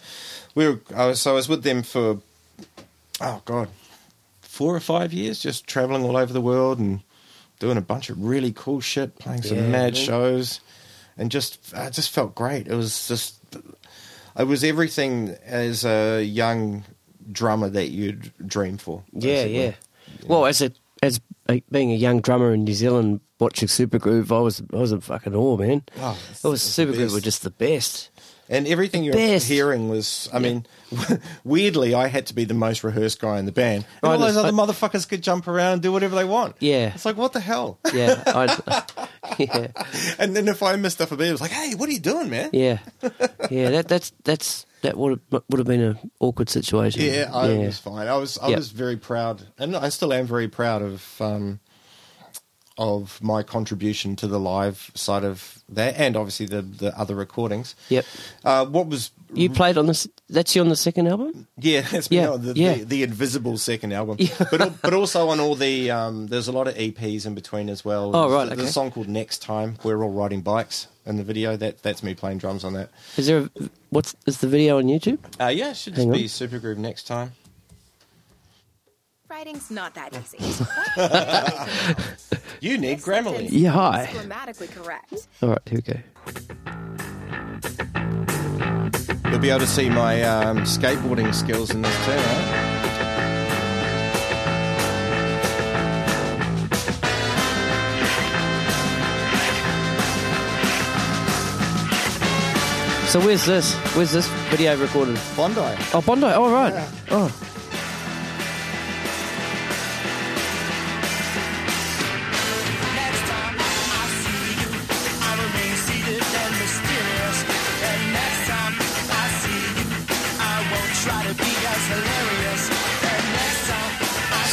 we were I was so I was with them for oh god four or five years, just traveling all over the world and doing a bunch of really cool shit, playing some Yeah, mad shows, and just I just felt great. It was just it was everything as a young drummer that you'd dream for. Yeah, basically. yeah. Well, as a as a, being a young drummer in New Zealand, watching Super Supergroove, I was I was a fucking awe, man. Oh, it was Supergroove were just the best. And everything you're best. hearing was, I mean, [LAUGHS] weirdly, I had to be the most rehearsed guy in the band. And I all those just- other motherfuckers could jump around and do whatever they want. Yeah. It's like, what the hell? Yeah, I, [LAUGHS] [LAUGHS] yeah, And then if I missed stuff a bit, it was like, hey, what are you doing, man? yeah, yeah. That that's that's that would have, would have been an awkward situation. Yeah, I was fine. I was I Yeah. was very proud, and I still am very proud of um, of my contribution to the live side of that, and obviously the the other recordings. Yep. Uh, what was You played on this. That's you on the second album. Yeah, [LAUGHS] been Yeah, on the, yeah. the the invisible second album, [LAUGHS] Yeah. but but also on all the um, there's a lot of EPs in between as well. Oh, right, the, okay. the song called Next Time. We're all riding bikes in the video. That that's me playing drums on that. Is there? A, what's is the video on YouTube? Uh, yeah, it should just on. be Supergroove Next Time. Writing's not that [LAUGHS] easy. You need Grammarly. Yeah, hi. Grammatically correct. All right, here we go. You'll be able to see my um, skateboarding skills in this too. Right? So So where's this? Where's this video recorded? Bondi. Oh, Bondi. Oh, right. Oh.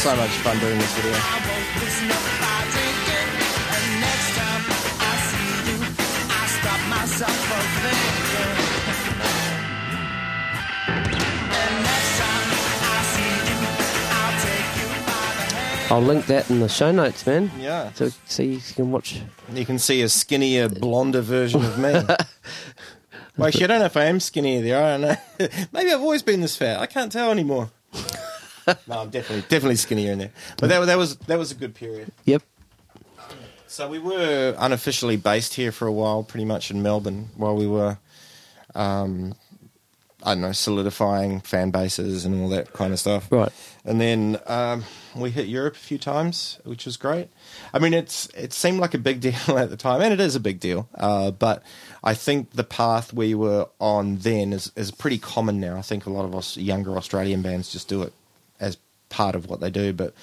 So much fun doing this video. I won't listen up by drinking. And next time I see you, I stop myself from thinking. And next time I see you, I'll take you by the hand. I'll link that in the show notes, man. Yeah. So, so you can watch. You can see a skinnier, blonder version of me. [LAUGHS] well, actually, I don't know if I am skinnier there. I don't know. [LAUGHS] Maybe I've always been this fat. I can't tell anymore. [LAUGHS] no, I'm definitely definitely skinnier in there. But that, that was that was a good period. Yep. So we were unofficially based here for a while, pretty much in Melbourne, while we were, um, I don't know, solidifying fan bases and all that kind of stuff. Right. And then um, we hit Europe a few times, which was great. I mean, it's it seemed like a big [LAUGHS] deal at the time, and it is a big deal. Uh, but I think the path we were on then is is pretty common now. I think a lot of us younger Australian bands just do it as part of what they do. But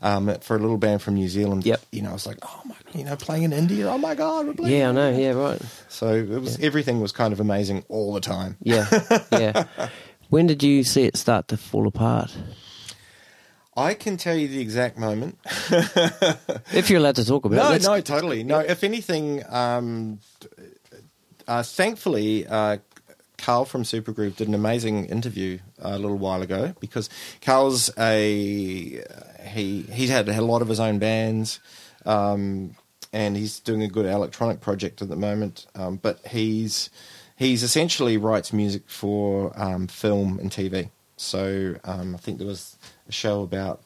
um, for a little band from New Zealand. Yep. you know, I was like, oh my, you know, playing in India, oh my god. Yeah, I know. Yeah, right. So it was everything was kind of amazing all the time. Yeah, yeah. [LAUGHS] When did you see it start to fall apart? I can tell you the exact moment. [LAUGHS] If you're allowed to talk about No, it. no, totally. No, if anything, um, uh, thankfully, uh, Karl from Supergroove did an amazing interview uh, a little while ago because Karl's a he he's had a lot of his own bands, um, and he's doing a good electronic project at the moment. Um, but he's he's essentially writes music for um, film and TV. So um, I think there was a show about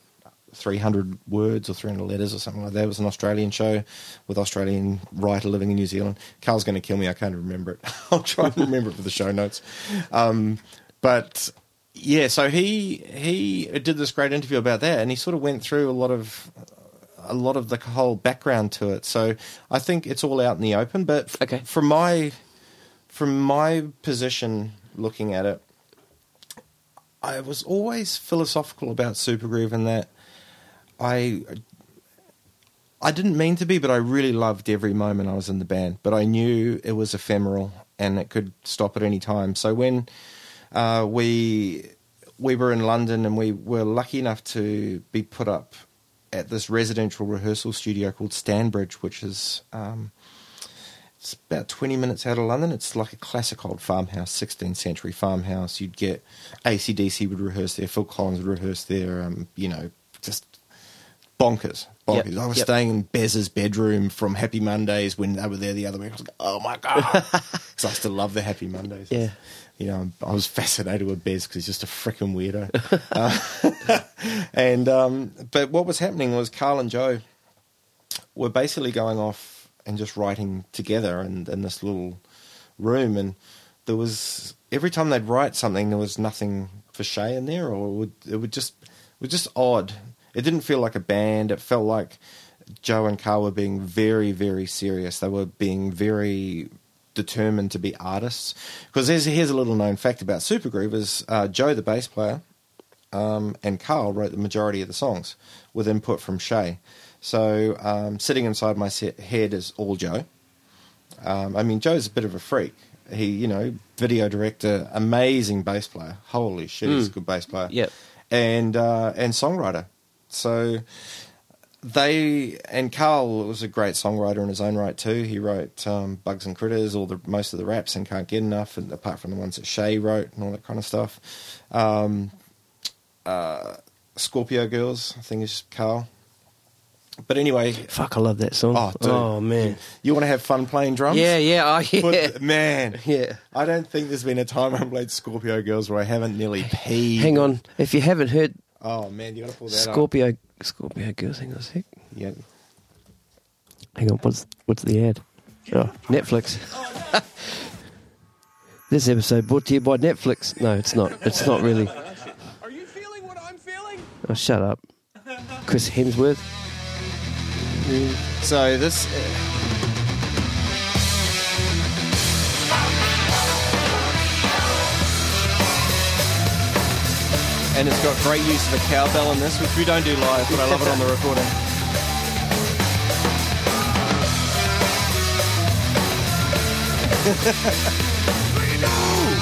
300 words or 300 letters or something like that. It was an Australian show with Australian writer living in New Zealand. Karl's going to kill me. I can't remember it. [LAUGHS] I'll try and remember it for the show notes. Um, but yeah, so he he did this great interview about that, and he sort of went through a lot of a lot of the whole background to it. So I think it's all out in the open. But Okay. from my from my position looking at it, I was always philosophical about Supergroove in that I I didn't mean to be, but I really loved every moment I was in the band. But I knew it was ephemeral and it could stop at any time. So when uh, we we were in London and we were lucky enough to be put up at this residential rehearsal studio called Stanbridge, which is um, it's about 20 minutes out of London. It's like a classic old farmhouse, 16th century farmhouse. You'd get ACDC would rehearse there, Phil Collins would rehearse there, um, you know, just bonkers. Bonkers. Yep, I was yep. staying in Bez's bedroom from Happy Mondays when they were there the other week. I was like, oh my God. [LAUGHS] Because I used to love the Happy Mondays. Yeah. You know, I was fascinated with Bez because he's just a freaking weirdo. uh, [LAUGHS] and, um, but what was happening was Karl and Joe were basically going off and just writing together in, in this little room. And there was, every time they'd write something, there was nothing for Che in there, or it would, it would just, it was just odd. It didn't feel like a band. It felt like Joe and Karl were being very, very serious. They were being very determined to be artists. Because here's, here's a little known fact about Supergroove is uh, Joe, the bass player, um, and Karl wrote the majority of the songs with input from Che. So um, sitting inside my head is all Joe. Um, I mean, Joe's a bit of a freak. He, you know, video director, amazing bass player. Holy shit, he's a good bass player. Yep. And uh, and songwriter. So they and Karl was a great songwriter in his own right too. He wrote um, Bugs and Critters, all the most of the raps, and Can't Get Enough, and apart from the ones that Che wrote and all that kind of stuff. Um, uh, Scorpio Girls, I think is Karl. But anyway, Fuck, I love that song. Oh, dude. oh man. you want to have fun playing drums? Yeah, yeah, oh, yeah. Put- man, [LAUGHS] Yeah. I don't think there's been a time I've played Scorpio Girls where I haven't nearly peed. Hang on. If you haven't heard Oh man, you got to pull that up. Scorpio Scorpio Girls, hang on a sec. Yeah. Hang on, what's what's the ad? Oh, Netflix. [LAUGHS] this episode brought to you by Netflix. No, it's not. It's not really. Are you feeling what I'm feeling? Oh, shut up. Chris Hemsworth. So this. And it's got great use of a cowbell in this, which we don't do live, but I love it on the recording. Ooh,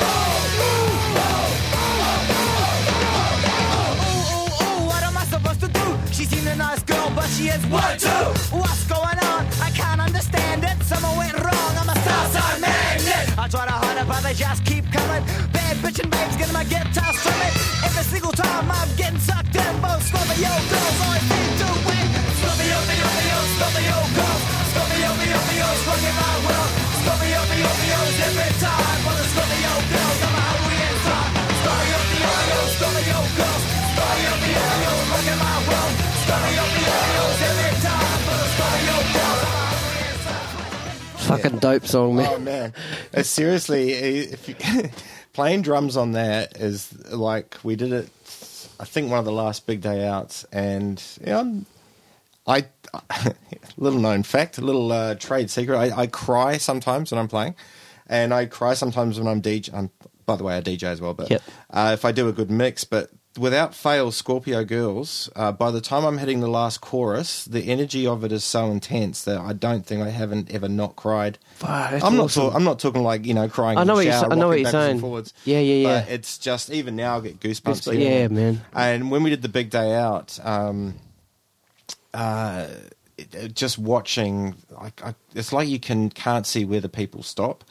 ooh, ooh, what am I supposed to do? She seemed a nice girl, but she is what too? What's going on? I can't understand it. Something went wrong. I'm a Southside magnet. I try to hide it, but they just keep coming. Bad bitch and babes getting my guitar strumming. Every single time I'm getting sucked in, both Scorpio girls always to win. Scorpio, Scorpio, Scorpio girls. Scorpio, Scorpio, rocking my world. Scorpio, Scorpio, every time for the Scorpio girls. I'm a hungry inside. Scorpio, Scorpio, Scorpio girls. Scorpio, Scorpio, Fucking dope song, man. Oh man, Uh, seriously, if you, [LAUGHS] playing drums on that is like we did it. I think one of the last big day outs, and you know, I [LAUGHS] little known fact, a little uh, trade secret. I, I cry sometimes when I'm playing, and I cry sometimes when I'm DJ. I'm, by the way, I DJ as well, but Yep. uh, if I do a good mix, but without fail, Scorpio Girls. Uh, by the time I'm hitting the last chorus, the energy of it is so intense that I don't think I haven't ever not cried. That's I'm not. awesome. I'm not talking like you know crying. I know what you're I know what you're saying. Forwards. Yeah, yeah, yeah. But it's just even now I get goosebumps. Goosebumps, yeah, man. And when we did the big day out, um, uh, just watching, like, I, it's like you can can't see where the people stop.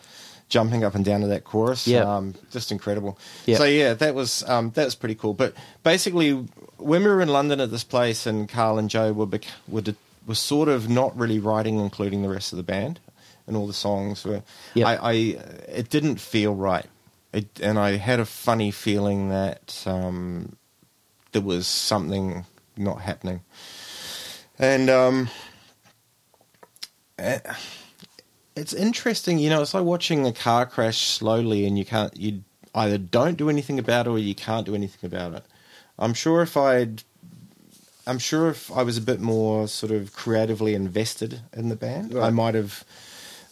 Jumping up and down to that chorus, Yeah. um, just incredible. So yeah, that was um, that was pretty cool. But basically, when we were in London at this place, and Karl and Joe were bec- were, de- were sort of not really writing, including the rest of the band, and all the songs were. Yeah. I, I it didn't feel right, it, and I had a funny feeling that um, there was something not happening, and um, it's interesting. You know, it's like watching a car crash slowly, and you can't you either don't do anything about it or you can't do anything about it. I'm sure if I'd I'm sure if I was a bit more sort of creatively invested in the band, I might have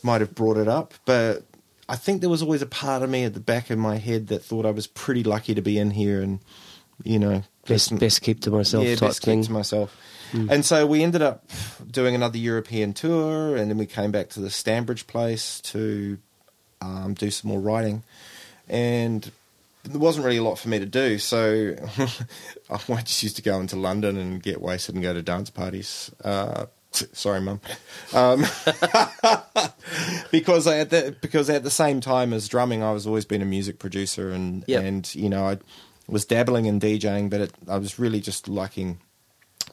might have brought it up. But I think there was always a part of me at the back of my head that thought I was pretty lucky to be in here, and you know, Best, best keep to myself yeah, type best keep to myself. And so we ended up doing another European tour, and then we came back to the Stanbridge place to um, do some more writing. And there wasn't really a lot for me to do, so [LAUGHS] I just used to go into London and get wasted and go to dance parties. Uh, [LAUGHS] sorry, mum. Um, [LAUGHS] because I, at the, because at the same time as drumming, I was always been a music producer, and Yep. and you know I was dabbling in DJing, but it, I was really just liking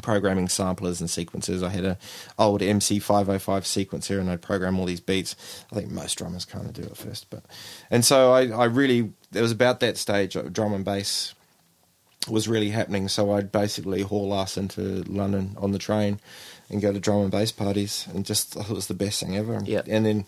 programming samplers and sequences. I had a old MC505 sequencer and I'd program all these beats. I think most drummers kind of do it first, but and so I, I really it was about that stage of drum and bass was really happening. So I'd basically haul us into London on the train and go to drum and bass parties and just thought it was the best thing ever. Yep. And then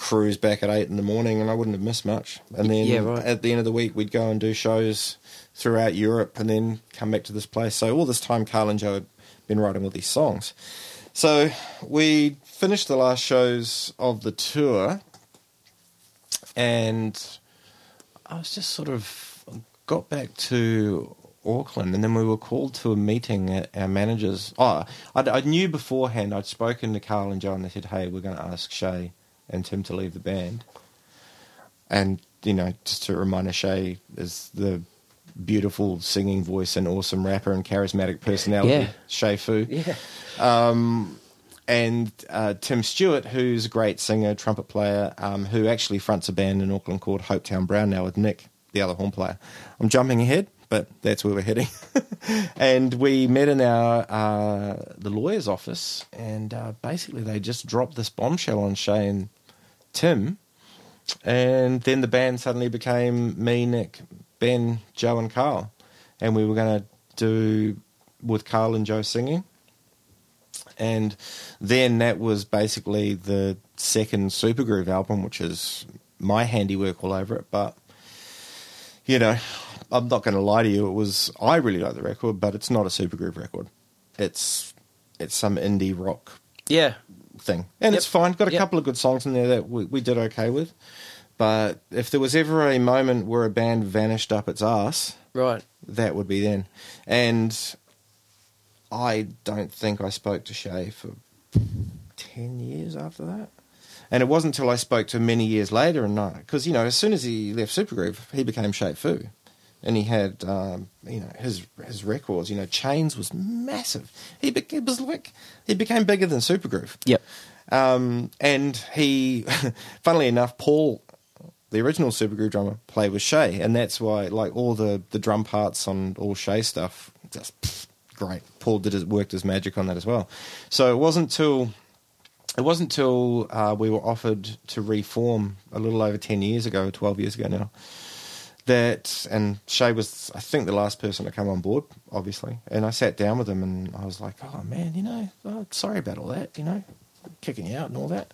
cruise back at eight in the morning and I wouldn't have missed much. And then Yeah, right. at the end of the week we'd go and do shows throughout Europe and then come back to this place. So all this time Karl and Joe had been writing all these songs. So we finished the last shows of the tour and I was just sort of got back to Auckland and then we were called to a meeting at our managers. Oh, I, I knew beforehand, I'd spoken to Karl and Joe and they said, hey, we're going to ask Che and Tim to leave the band. And, you know, just to remind us, Che is the beautiful singing voice and awesome rapper and charismatic personality, Yeah. Che Fu Yeah. and uh, Tim Stewart, who's a great singer, trumpet player, um, who actually fronts a band in Auckland called Hopetoun Brown now with Nick, the other horn player. I'm jumping ahead, but that's where we're heading. [LAUGHS] and we met in our uh, the lawyer's office, and uh, basically they just dropped this bombshell on Che and Tim, and then the band suddenly became me, Nick, Ben, Joe, and Karl, and we were going to do with Karl and Joe singing and then that was basically the second Supergroove album, which is my handiwork all over it. But you know, I'm not going to lie to you. It was I really like the record, but it's not a Supergroove record. It's it's some indie rock Yeah. Thing, and Yep. it's fine. Got a Yep. couple of good songs in there that we, we did okay with, But if there was ever a moment where a band vanished up its ass, Right. that would be then. And I don't think I spoke to Che for 10 years after that. And it wasn't until I spoke to him many years later, and because you know, as soon as he left Supergroove, he became Che Fu, and he had um, you know his his records. You know, Chains was massive. He be- it was like he became bigger than Supergroove. Yep. Um, and he, [LAUGHS] funnily enough, Paul, the original Supergroove drummer, played with Che, and that's why like all the the drum parts on all Che stuff, just pff, great. Paul did his worked his magic on that as well. So it wasn't till it wasn't till uh, we were offered to reform a little over ten years ago, twelve years ago now. That and Che was, I think, the last person to come on board, obviously. And I sat down with him, and I was like, "Oh man, you know, oh, sorry about all that, you know, kicking you out and all that."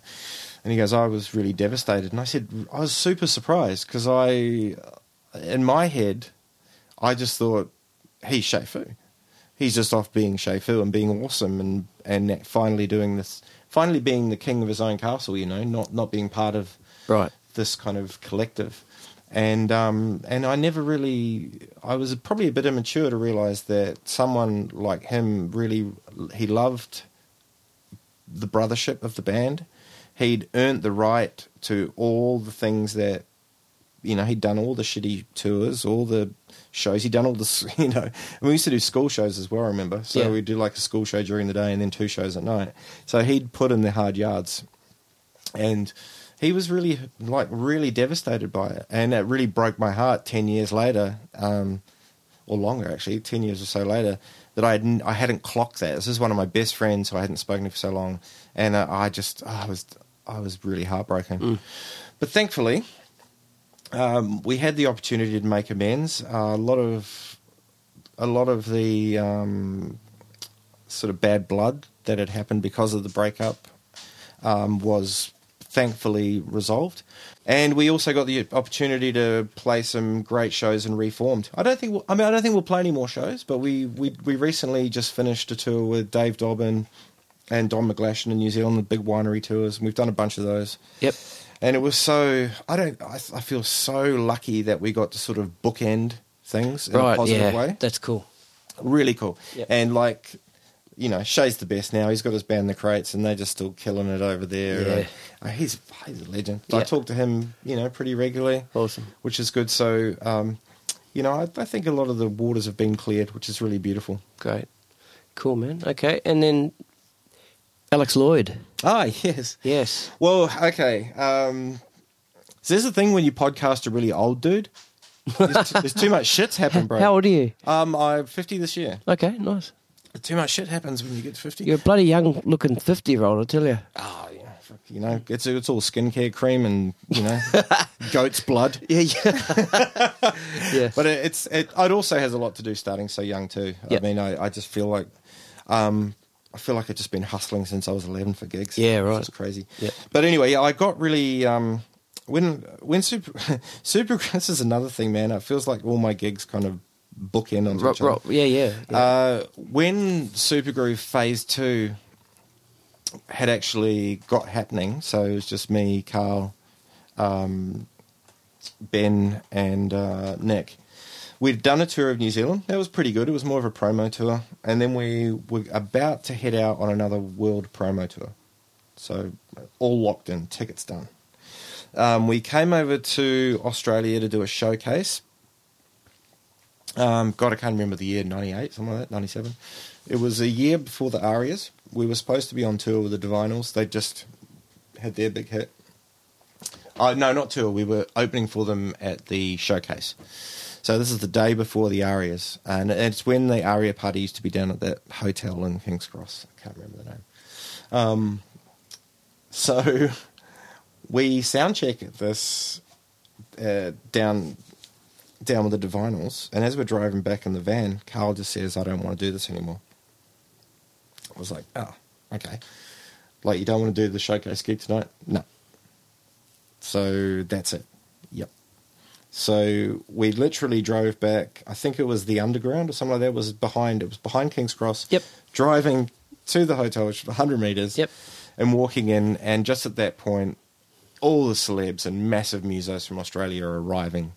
And he goes, "I was really devastated." And I said, "I was super surprised because I, in my head, I just thought he's Che Fu. He's just off being Che Fu and being awesome and and finally doing this, finally being the king of his own castle. You know, not not being part of Right. this kind of collective. And um, and I never really, I was probably a bit immature to realize that someone like him really, he loved the brothership of the band. He'd earned the right to all the things that, you know, he'd done all the shitty tours, all the shows. He'd done all the [LAUGHS] you know. And we used to do school shows as well, I remember. So Yeah. we'd do like a school show during the day and then two shows at night. So he'd put in the hard yards and he was really like really devastated by it. And it really broke my heart 10 years later um, or longer actually 10 years or so later that I hadn't, I hadn't clocked that. This is one of my best friends who I hadn't spoken to for so long. And uh, I just I was I was really heartbroken. But thankfully um, we had the opportunity to make amends. Uh, a lot of a lot of the um, sort of bad blood that had happened because of the breakup um, was thankfully resolved. And we also got the opportunity to play some great shows in Reformed. I don't think we'll, I mean I don't think we'll play any more shows, but we we we recently just finished a tour with Dave Dobbyn and Don McGlashan in New Zealand, the big winery tours. And we've done a bunch of those. Yep. And it was so I don't I, I feel so lucky that we got to sort of bookend things in a positive Yeah. way That's cool. really cool. Yep. And like, you know, Che's the best now. He's got his band, The Krates, and they're just still killing it over there. Yeah. And, uh, he's he's a legend. I talk to him, you know, pretty regularly. Awesome. Which is good. So, um, you know, I, I think a lot of the waters have been cleared, which is really beautiful. Great. Cool, man. Okay. And then Alex Lloyd. Ah, yes. Yes. Well, okay. Um, so there's the thing when you podcast a really old dude. There's, t- there's too much shit's happened, bro. [LAUGHS] How old are you? Um, I'm 50 this year. Okay, nice. Too much shit happens when you get to 50. You're a bloody young looking 50 year old, I tell you. Oh yeah, you know, it's it's all skincare cream and you know, [LAUGHS] goat's blood. [LAUGHS] Yeah, yeah. [LAUGHS] yeah. But it, it's it. It also has a lot to do starting so young too. Yep. I mean, I, I just feel like, um, I feel like I've just been hustling since I was eleven for gigs. Yeah, It's right. just crazy. Yep. But anyway, yeah, I got really um when when super super. This is another thing, man. It feels like all my gigs kind of bookend on Ro- each other. yeah, yeah. yeah. Uh, when Supergroove Phase Two had actually got happening, so it was just me, Karl, um, Ben, and uh, Nick. We'd done a tour of New Zealand. That was pretty good. It was more of a promo tour, and then we were about to head out on another world promo tour. So all locked in, tickets done. Um, we came over to Australia to do a showcase. Um, God, I can't remember the year, 98, something like that, 97. It was a year before the Arias. We were supposed to be on tour with the Divinyls. They just had their big hit. Oh, no, not tour. We were opening for them at the showcase. So this is the day before the Arias. And it's when the Aria party used to be down at that hotel in King's Cross. I can't remember the name. Um, [LAUGHS] so we sound check this uh, down down with the Divinyls, and as we're driving back in the van, Karl just says, "I don't want to do this anymore." I was like, "Oh, okay." Like you don't want to do the showcase gig tonight? No. So that's it. Yep. So we literally drove back. I think it was the underground or something like that. It was behind. It was behind King's Cross. Yep. Driving to the hotel, which was 100 meters. Yep. And walking in, and just at that point, all the celebs and massive musos from Australia are arriving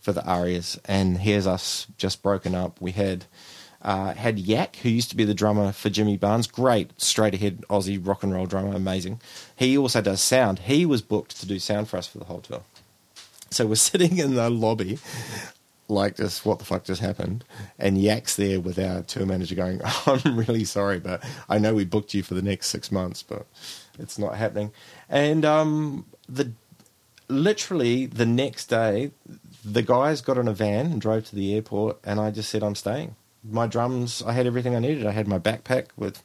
for the arias, and here's us just broken up. We had uh, had Yak, who used to be the drummer for Jimmy Barnes, great straight ahead Aussie rock and roll drummer, amazing. He also does sound. He was booked to do sound for us for the whole tour. So we're [LAUGHS] sitting in the lobby, like this. What the fuck just happened? And Yak's there with our tour manager, going, [LAUGHS] "I'm really sorry, but I know we booked you for the next six months, but it's not happening." And um, the literally the next day, the guys got in a van and drove to the airport, and I just said, "I'm staying." My drums, I had everything I needed. I had my backpack with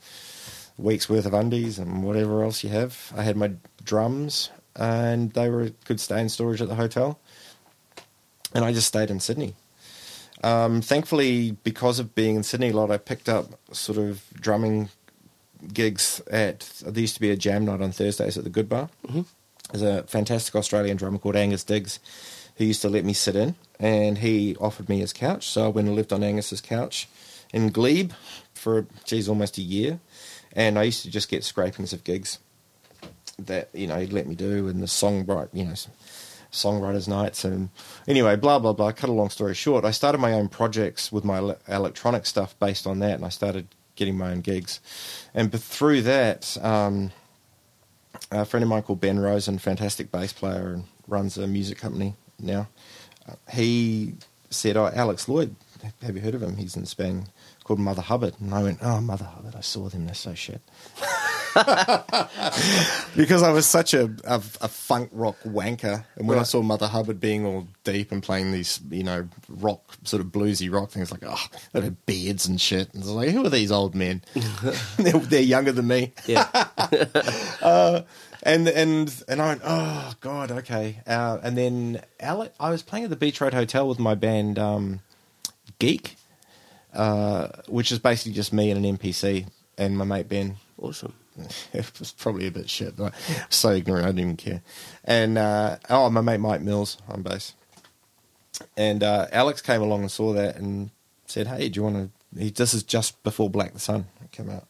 week's worth of undies and whatever else you have. I had my drums, and they were could stay in storage at the hotel. And I just stayed in Sydney. Um, thankfully, because of being in Sydney a lot, I picked up sort of drumming gigs at. There used to be a jam night on Thursdays at the Good Bar. Mm-hmm. There's a fantastic Australian drummer called Angus Diggs who used to let me sit in, and he offered me his couch. So I went and lived on Angus's couch in Glebe for, geez, almost a year. And I used to just get scrapings of gigs that, you know, he'd let me do, and the songwrite, you know, songwriters' nights. And anyway, blah, blah, blah. Cut a long story short, I started my own projects with my electronic stuff based on that, and I started getting my own gigs. And through that, um, a friend of mine called Ben Rosen, fantastic bass player and runs a music company now. Uh, he said, "Oh, Alex Lloyd, have you heard of him? He's in band called Mother Hubbard." And I went, "Oh, Mother Hubbard, I saw them. They're so shit." [LAUGHS] [LAUGHS] because I was such a, a, a funk rock wanker, and when I saw Mother Hubbard being all deep and playing these, you know, rock sort of bluesy rock things, like oh, they had beards and shit, and I was like, who are these old men? [LAUGHS] [LAUGHS] they're, they're younger than me. Yeah. And and and I went, oh god, okay. Uh, and then I was playing at the Beach Road Hotel with my band um, Geek, uh, which is basically just me and an MPC and my mate Ben. awesome. [LAUGHS] It was probably a bit shit, but so ignorant I didn't even care. And uh, oh, my mate Mike Mills on bass. And uh, Alex came along and saw that and said, "Hey, do you want to?" He, this is just before Black the Sun came out.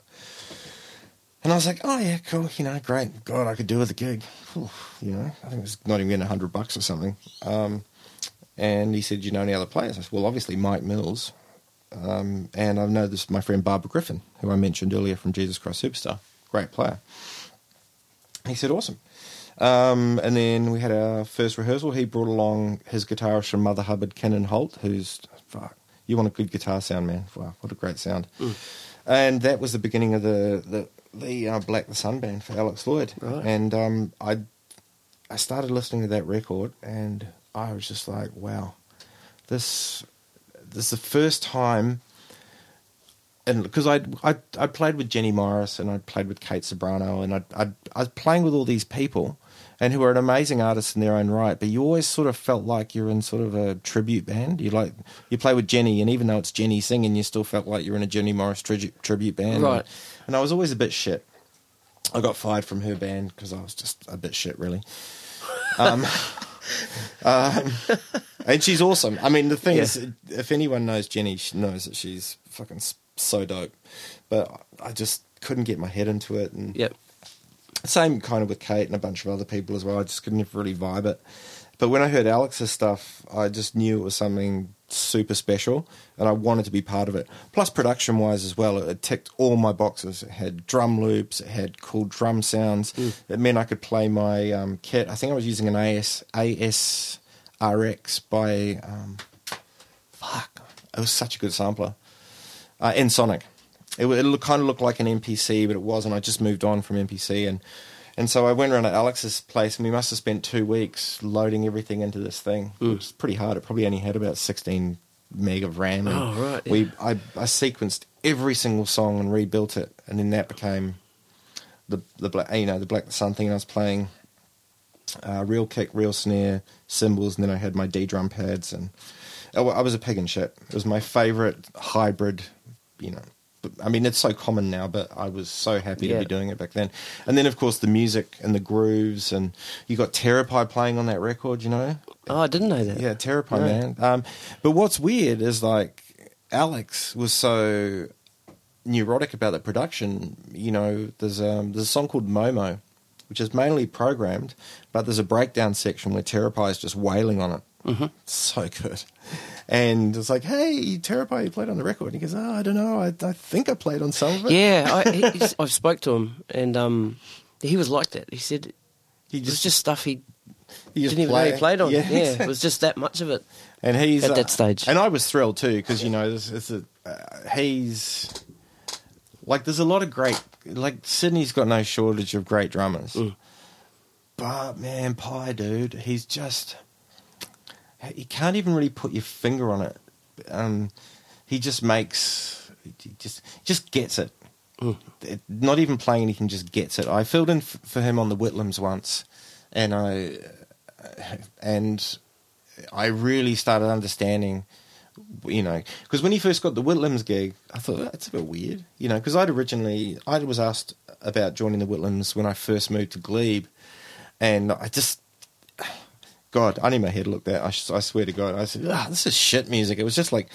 And I was like, oh yeah, cool, you know, great. God, I could do with a gig. Whew, you know, I think it was not even getting a hundred bucks or something. Um, and he said, you know any other players? I said, well, obviously Mike Mills. Um, and I know this my friend Barbara Griffin, who I mentioned earlier from Jesus Christ Superstar, great player. He said, awesome. Um, and then we had our first rehearsal. He brought along his guitarist from Mother Hubbard, Kenan Holt, who's, fuck, you want a good guitar sound, man. Wow, what a great sound. And that was the beginning of the, the, the uh, Black the Sun band for Alex Lloyd. Right. And um, I, I started listening to that record and I was just like, wow, this, this is the first time and because I I I played with Jenny Morris and I played with Kate Ceberano and I I I was playing with all these people and who are an amazing artists in their own right, but you always sort of felt like you're in sort of a tribute band. You like you play with Jenny, and even though it's Jenny singing, you still felt like you're in a Jenny Morris tribute tribute band. Right. And, and I was always a bit shit. I got fired from her band because I was just a bit shit, really. Um, [LAUGHS] um, and she's awesome. I mean, the thing Yeah. is, if anyone knows Jenny, she knows that she's fucking so dope. But I just couldn't get my head into it, and Yep. same kind of with Kate and a bunch of other people as well. I just couldn't really vibe it. But when I heard Alex's stuff, I just knew it was something super special, and I wanted to be part of it. Plus, production wise as well, it ticked all my boxes. It had drum loops, it had cool drum sounds. It meant I could play my um, kit. I think I was using an AS ASRX by um, fuck. It was such a good sampler. Uh, Ensoniq. It, it look, kind of looked like an MPC, but it wasn't. I just moved on from MPC, and and so I went around to Alex's place, and we must have spent two weeks loading everything into this thing. It was pretty hard. It probably only had about sixteen meg of RAM. And Oh, right, yeah. We I, I sequenced every single song and rebuilt it, and then that became the the black you know the Black Sun thing. And I was playing uh, real kick, real snare, cymbals, and then I had my ddrum pads, and I I was a pig in shit. It was my favorite hybrid, you know. but- I mean, it's so common now, but I was so happy to be doing it back then. And then, of course, the music and the grooves, and you got Terepai playing on that record, you know. Oh, I didn't know that. Yeah, Terepai, Right. man. Um, but what's weird is like Alex was so neurotic about the production. You know, there's um, there's a song called Momo, which is mainly programmed, but there's a breakdown section where Terepai is just wailing on it. Mm-hmm. So good. And it's like, hey, Terepai, you played on the record. And he goes, oh, I don't know. I, I think I played on some of it. Yeah, I, [LAUGHS] I've spoke to him, and um, he was like that. He said He it was just, just stuff he he just didn't even know play- he played on. Yeah, Yeah, it [LAUGHS] was just that much of it. and he's at uh, that stage. And I was thrilled too because you know this is a, uh, he's like there's a lot of great like Sydney's got no shortage of great drummers, Mm. but man, Pai dude, he's just you can't even really put your finger on it. Um, he just makes he just just gets it. Mm. It- Not even playing anything, just gets it. I filled in f- for him on the Whitlams once, and I and I really started understanding, you know, because when he first got the Whitlams gig, I thought that's a bit weird, you know, because I'd originally I was asked about joining the Whitlams when I first moved to Glebe, and I just. God, I need my head looked at. I, I swear to God, I said, ah, "This is shit music." It was just like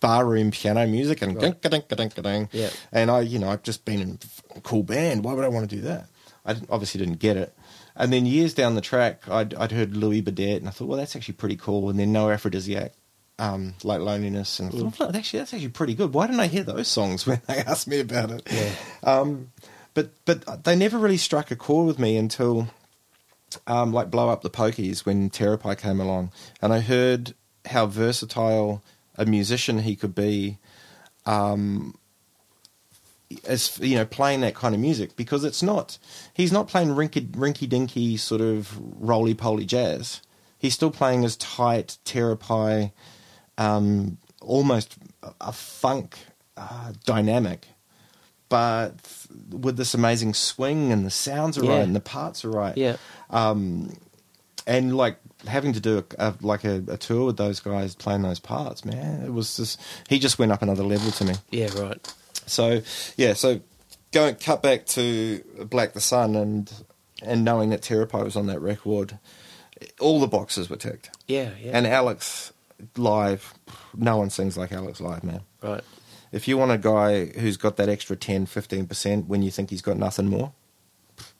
barroom piano music and Right. ding, ding, ding, ding. Yeah. And I, you know, I've just been in a cool band. Why would I want to do that? I didn't- obviously didn't get it. And then years down the track, I'd, I'd heard Louis Badet, and I thought, well, that's actually pretty cool. And then No Aphrodisiac, um, like Loneliness, and I thought, well, actually, that's actually pretty good. Why didn't I hear those songs when they [LAUGHS] asked me about it? Yeah. Um, but but they never really struck a chord with me until um, like Blow Up the Pokies when Terepai came along, and I heard how versatile a musician he could be. Um, as you know, playing that kind of music because it's not he's not playing rinky rinky dinky sort of roly poly jazz. He's still playing his tight Terepai, um, almost a funk uh, dynamic, but with this amazing swing and the sounds are Yeah. right and the parts are right Yeah, um, and like having to do a, a, like a, a tour with those guys playing those parts, man, it was just he just went up another level to me. yeah, right. So yeah, so going cut back to Black the Sun and and knowing that Terepai was on that record, all the boxes were ticked. Yeah, yeah, And Alex live, no one sings like Alex live, man. right. If you want a guy who's got that extra 10, 15% when you think he's got nothing more,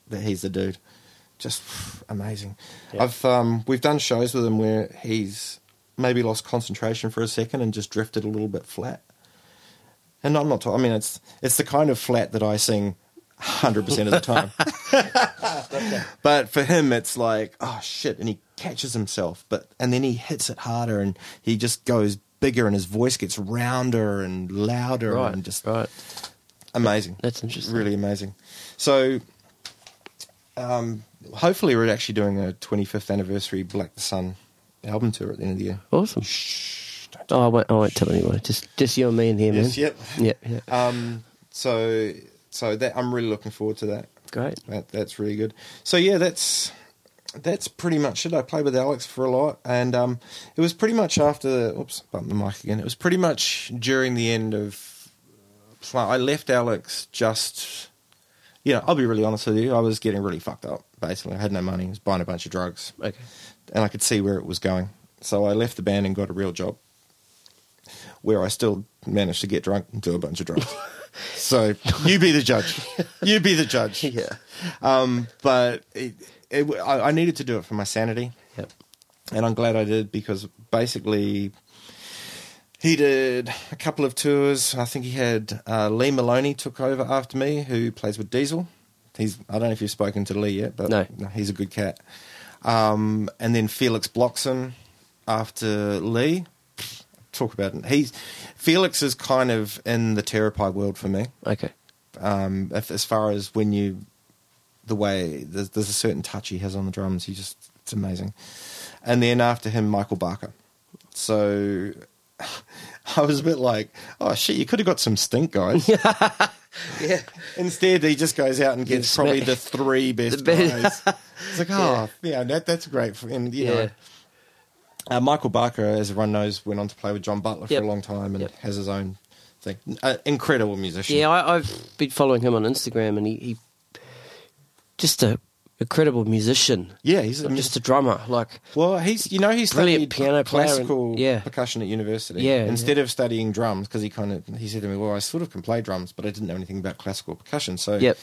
that he's the dude. Just amazing. Yeah. I've um, we've done shows with him where he's maybe lost concentration for a second and just drifted a little bit flat. And I'm not. talking. I mean, it's it's the kind of flat that I sing hundred percent of the time. [LAUGHS] [LAUGHS] But for him, it's like, oh shit, and he catches himself, but and then he hits it harder, and he just goes bigger, and his voice gets rounder and louder, Right, and just right. amazing. That's interesting. really amazing. So, um, hopefully, we're actually doing a 25th anniversary Black the Sun album tour at the end of the year. Awesome. Shh, don't Oh, I won't, I won't tell anyone. Just, just you and me in here, man. Yes, yep. Yeah, yeah. Um, so, so that I'm really looking forward to that. Great. That that's really good. So yeah, that's that's pretty much it. I played with Alex for a lot, and um, it was pretty much after. Oops, bump the mic again. It was pretty much during the end of. I left Alex just. You know, I'll be really honest with you. I was getting really fucked up. Basically, I had no money. I was buying a bunch of drugs, Okay. and I could see where it was going. So I left the band and got a real job, where I still managed to get drunk and do a bunch of drugs. [LAUGHS] so you be the judge. You be the judge. [LAUGHS] Yeah. Um, but it, it, I, I needed to do it for my sanity, Yep. and I'm glad I did because basically he did a couple of tours. I think he had uh, Lee Maloney took over after me, who plays with Diesel. He's I don't know if you've spoken to Lee yet, but No. he's a good cat. Um, and then Felix Bloxsom after Lee. Talk about it. He's Felix is kind of in the Terepai world for me Okay. um, if, as far as when you the way there's, there's a certain touch he has on the drums he just it's amazing and then after him michael barker so [LAUGHS] i was a bit like oh shit you could have got some stink guys [LAUGHS] Yeah. instead he just goes out and gets probably the three best The best- guys it's like [LAUGHS] oh yeah, that, that's great for, and you Yeah. know uh, Michael Barker, as everyone knows, went on to play with John Butler Yep. for a long time and Yep. has his own thing. Uh, incredible musician. Yeah, I, I've been following him on Instagram, and he, he just a incredible musician, yeah, he's not just a drummer. Like, Well, he's you know he's Brilliant studied piano player and- classical yeah. percussion at university. Yeah, instead of studying drums because he kind of he said to me, "Well, I sort of can play drums, but I didn't know anything about classical percussion." So yep,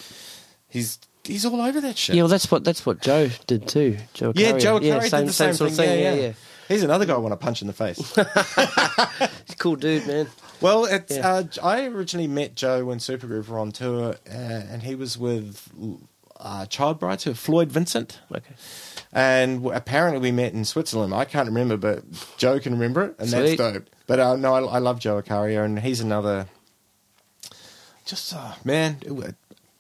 He's he's all over that shit. Yeah, well, that's what that's what Joe did too. Joe Yeah, Curry. Joe yeah, Curry same, did the same, sort thing. of thing. Yeah, Yeah, yeah, yeah. He's another guy I want to punch in the face. [LAUGHS] He's a cool dude, man. well, it's, Yeah. uh, I originally met Joe when Supergroove were on tour, uh, and he was with uh, Child Bride to Floyd Vincent. Okay. And apparently we met in Switzerland. I can't remember, but Joe can remember it, and Sweet. that's dope. But uh, no, I, I love Joe Accaria, and he's another. Just uh, man, it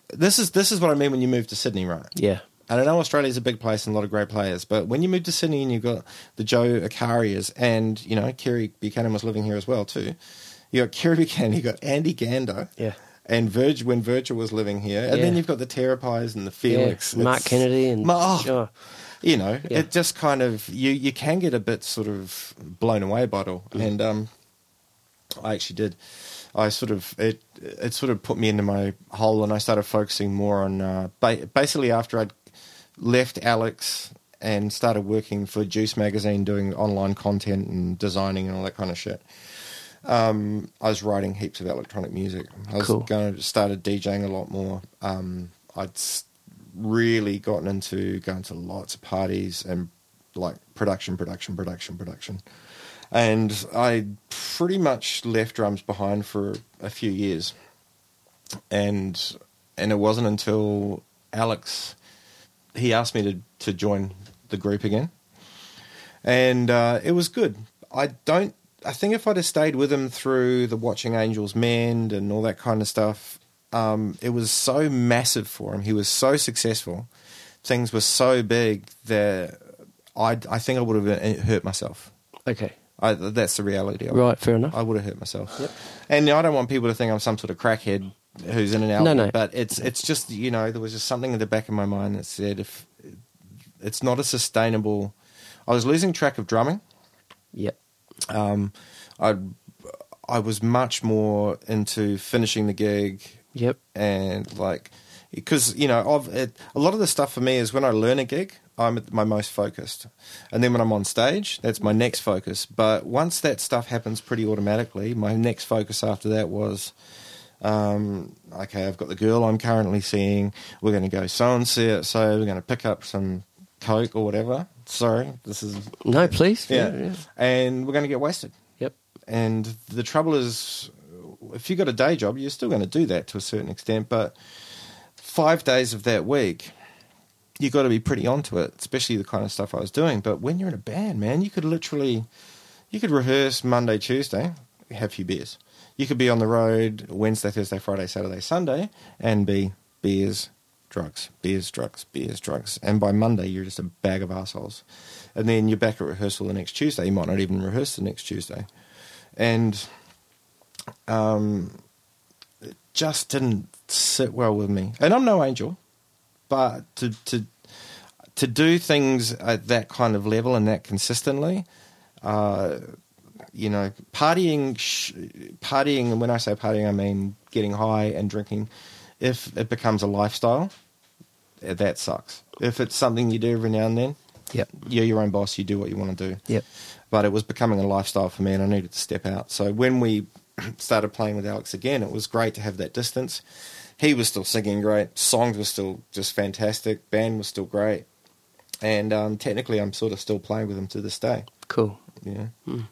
this is this is what I mean when you move to Sydney, right? Yeah. And I know Australia's a big place and a lot of great players, but when you move to Sydney and you've got the Joe Accarias and, you know, Kerry Buchanan was living here as well too. You got Kerry Buchanan, you got Andy Gander. Yeah. And Virg when Virgil was living here. And then you've got the Terepais and the Felix. Yeah. Mark Kennedy and oh, oh, you know, Yeah. it just kind of you you can get a bit sort of blown away by it all. Mm. And um I actually did. I sort of it it sort of put me into my hole, and I started focusing more on uh, ba- basically after I'd left Alex and started working for Juice magazine, doing online content and designing and all that kind of shit. Um, I was writing heaps of electronic music. I was Cool. going to started DJing a lot more. Um, I'd really gotten into going to lots of parties and like production, production, production, production. And I pretty much left drums behind for a few years. And and it wasn't until Alex he asked me to, to join the group again. And uh, it was good. I don't I think if I'd have stayed with him through the Watching Angels Mend and all that kind of stuff, um, it was so massive for him. He was so successful. Things were so big that I I think I would have hurt myself. okay. I, that's the reality of it. Right, fair enough. I would have hurt myself. Yep. And I don't want people to think I'm some sort of crackhead who's in and out. No, no. But it's it's just you know there was just something in the back of my mind that said if it's not a sustainable. I was losing track of drumming. Yep. Um, I I was much more into finishing the gig Yep. and like because you know it, a lot of the stuff for me is when I learn a gig I'm at my most focused. And then when I'm on stage that's my next focus. But once that stuff happens pretty automatically my next focus after that was um, okay I've got the girl I'm currently seeing. We're going to go so and so so we're going to pick up some coke or whatever sorry this is No, please. yeah, and we're going to get wasted Yep. and the trouble is, if you got a day job, you're still going to do that to a certain extent. But five days of that week, you got to be pretty onto it, especially the kind of stuff I was doing. But when you're in a band, man, you could literally, you could rehearse Monday, Tuesday, have a few beers. You could be on the road Wednesday, Thursday, Friday, Saturday, Sunday, and be beers, drugs, beers, drugs, beers, drugs. And by Monday, you're just a bag of assholes. And then you're back at rehearsal the next Tuesday. You might not even rehearse the next Tuesday. And um, it just didn't sit well with me. And I'm no angel, but to to to do things at that kind of level and that consistently, uh, you know, partying, sh- partying. And when I say partying, I mean getting high and drinking. If it becomes a lifestyle, that sucks. If it's something you do every now and then, Yep. you're your own boss. You do what you want to do Yep. but it was becoming a lifestyle for me and I needed to step out. So when we [CLEARS THROAT] started playing with Alex again, it was great to have that distance. He was still singing great, songs were still just fantastic, band was still great. And um, technically, I'm sort of still playing with him to this day. Cool. Yeah. A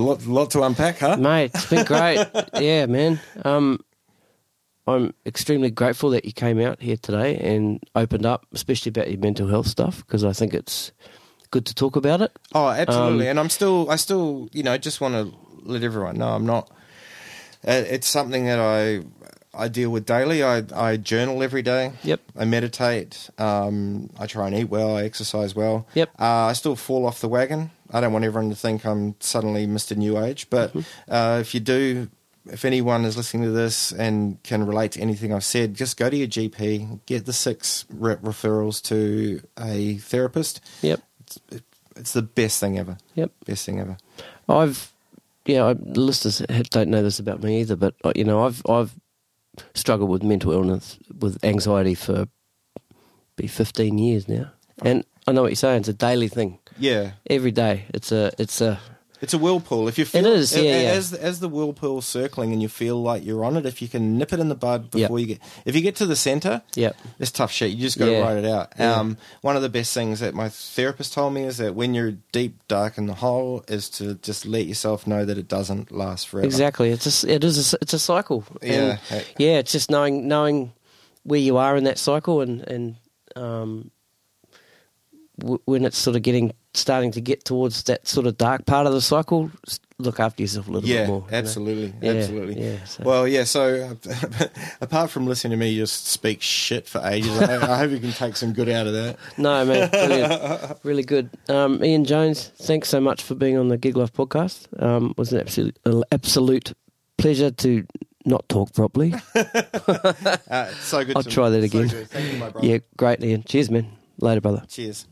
lot, lot to unpack, huh? Mate, it's been great. [LAUGHS] yeah, man. Um, I'm extremely grateful that you came out here today and opened up, especially about your mental health stuff, because I think it's good to talk about it. Oh, absolutely. Um, and I'm still, I still, you know, just want to let everyone know I'm not. Uh, it's something that I, I deal with daily. I, I journal every day. Yep. I meditate. Um, I try and eat well. I exercise well. Yep. Uh, I still fall off the wagon. I don't want everyone to think I'm suddenly Mr. New Age, but Mm-hmm. uh, if you do, if anyone is listening to this and can relate to anything I've said, just go to your GP, get the six re- referrals to a therapist. Yep. It's, it's the best thing ever. Yep. Best thing ever. I've, yeah, I, the listeners don't know this about me either, but you know, I've I've struggled with mental illness, with anxiety for be 15 years now, and I know what you're saying. It's a daily thing. Yeah. Every day, it's a it's a It's a whirlpool. If you feel is, yeah, a- yeah. as as the whirlpool circling and you feel like you're on it, if you can nip it in the bud before Yep. you get, if you get to the center, Yep. it's tough shit. You just got to Yeah. ride it out. Yeah. Um, one of the best things that my therapist told me is that when you're deep, dark in the hole, is to just let yourself know that it doesn't last forever. Exactly. It's a, s- it is a, it's a cycle. And, Yeah. yeah. It's just knowing knowing where you are in that cycle and and um, when it's sort of getting starting to get towards that sort of dark part of the cycle, look after yourself a little Yeah, bit more. you know? absolutely, Yeah, absolutely. yeah, so- Well, yeah. So, [LAUGHS] apart from listening to me just speak shit for ages, I, I hope you can take some good out of that. No, man, brilliant, really good. Um, Ian Jones, thanks so much for being on the Gig Life podcast. Um, it was an absolute absolute pleasure to not talk properly. [LAUGHS] Uh, so good. I'll try that so again. Thank you, my brother. yeah, great, Ian. Cheers, man. Later, brother. Cheers.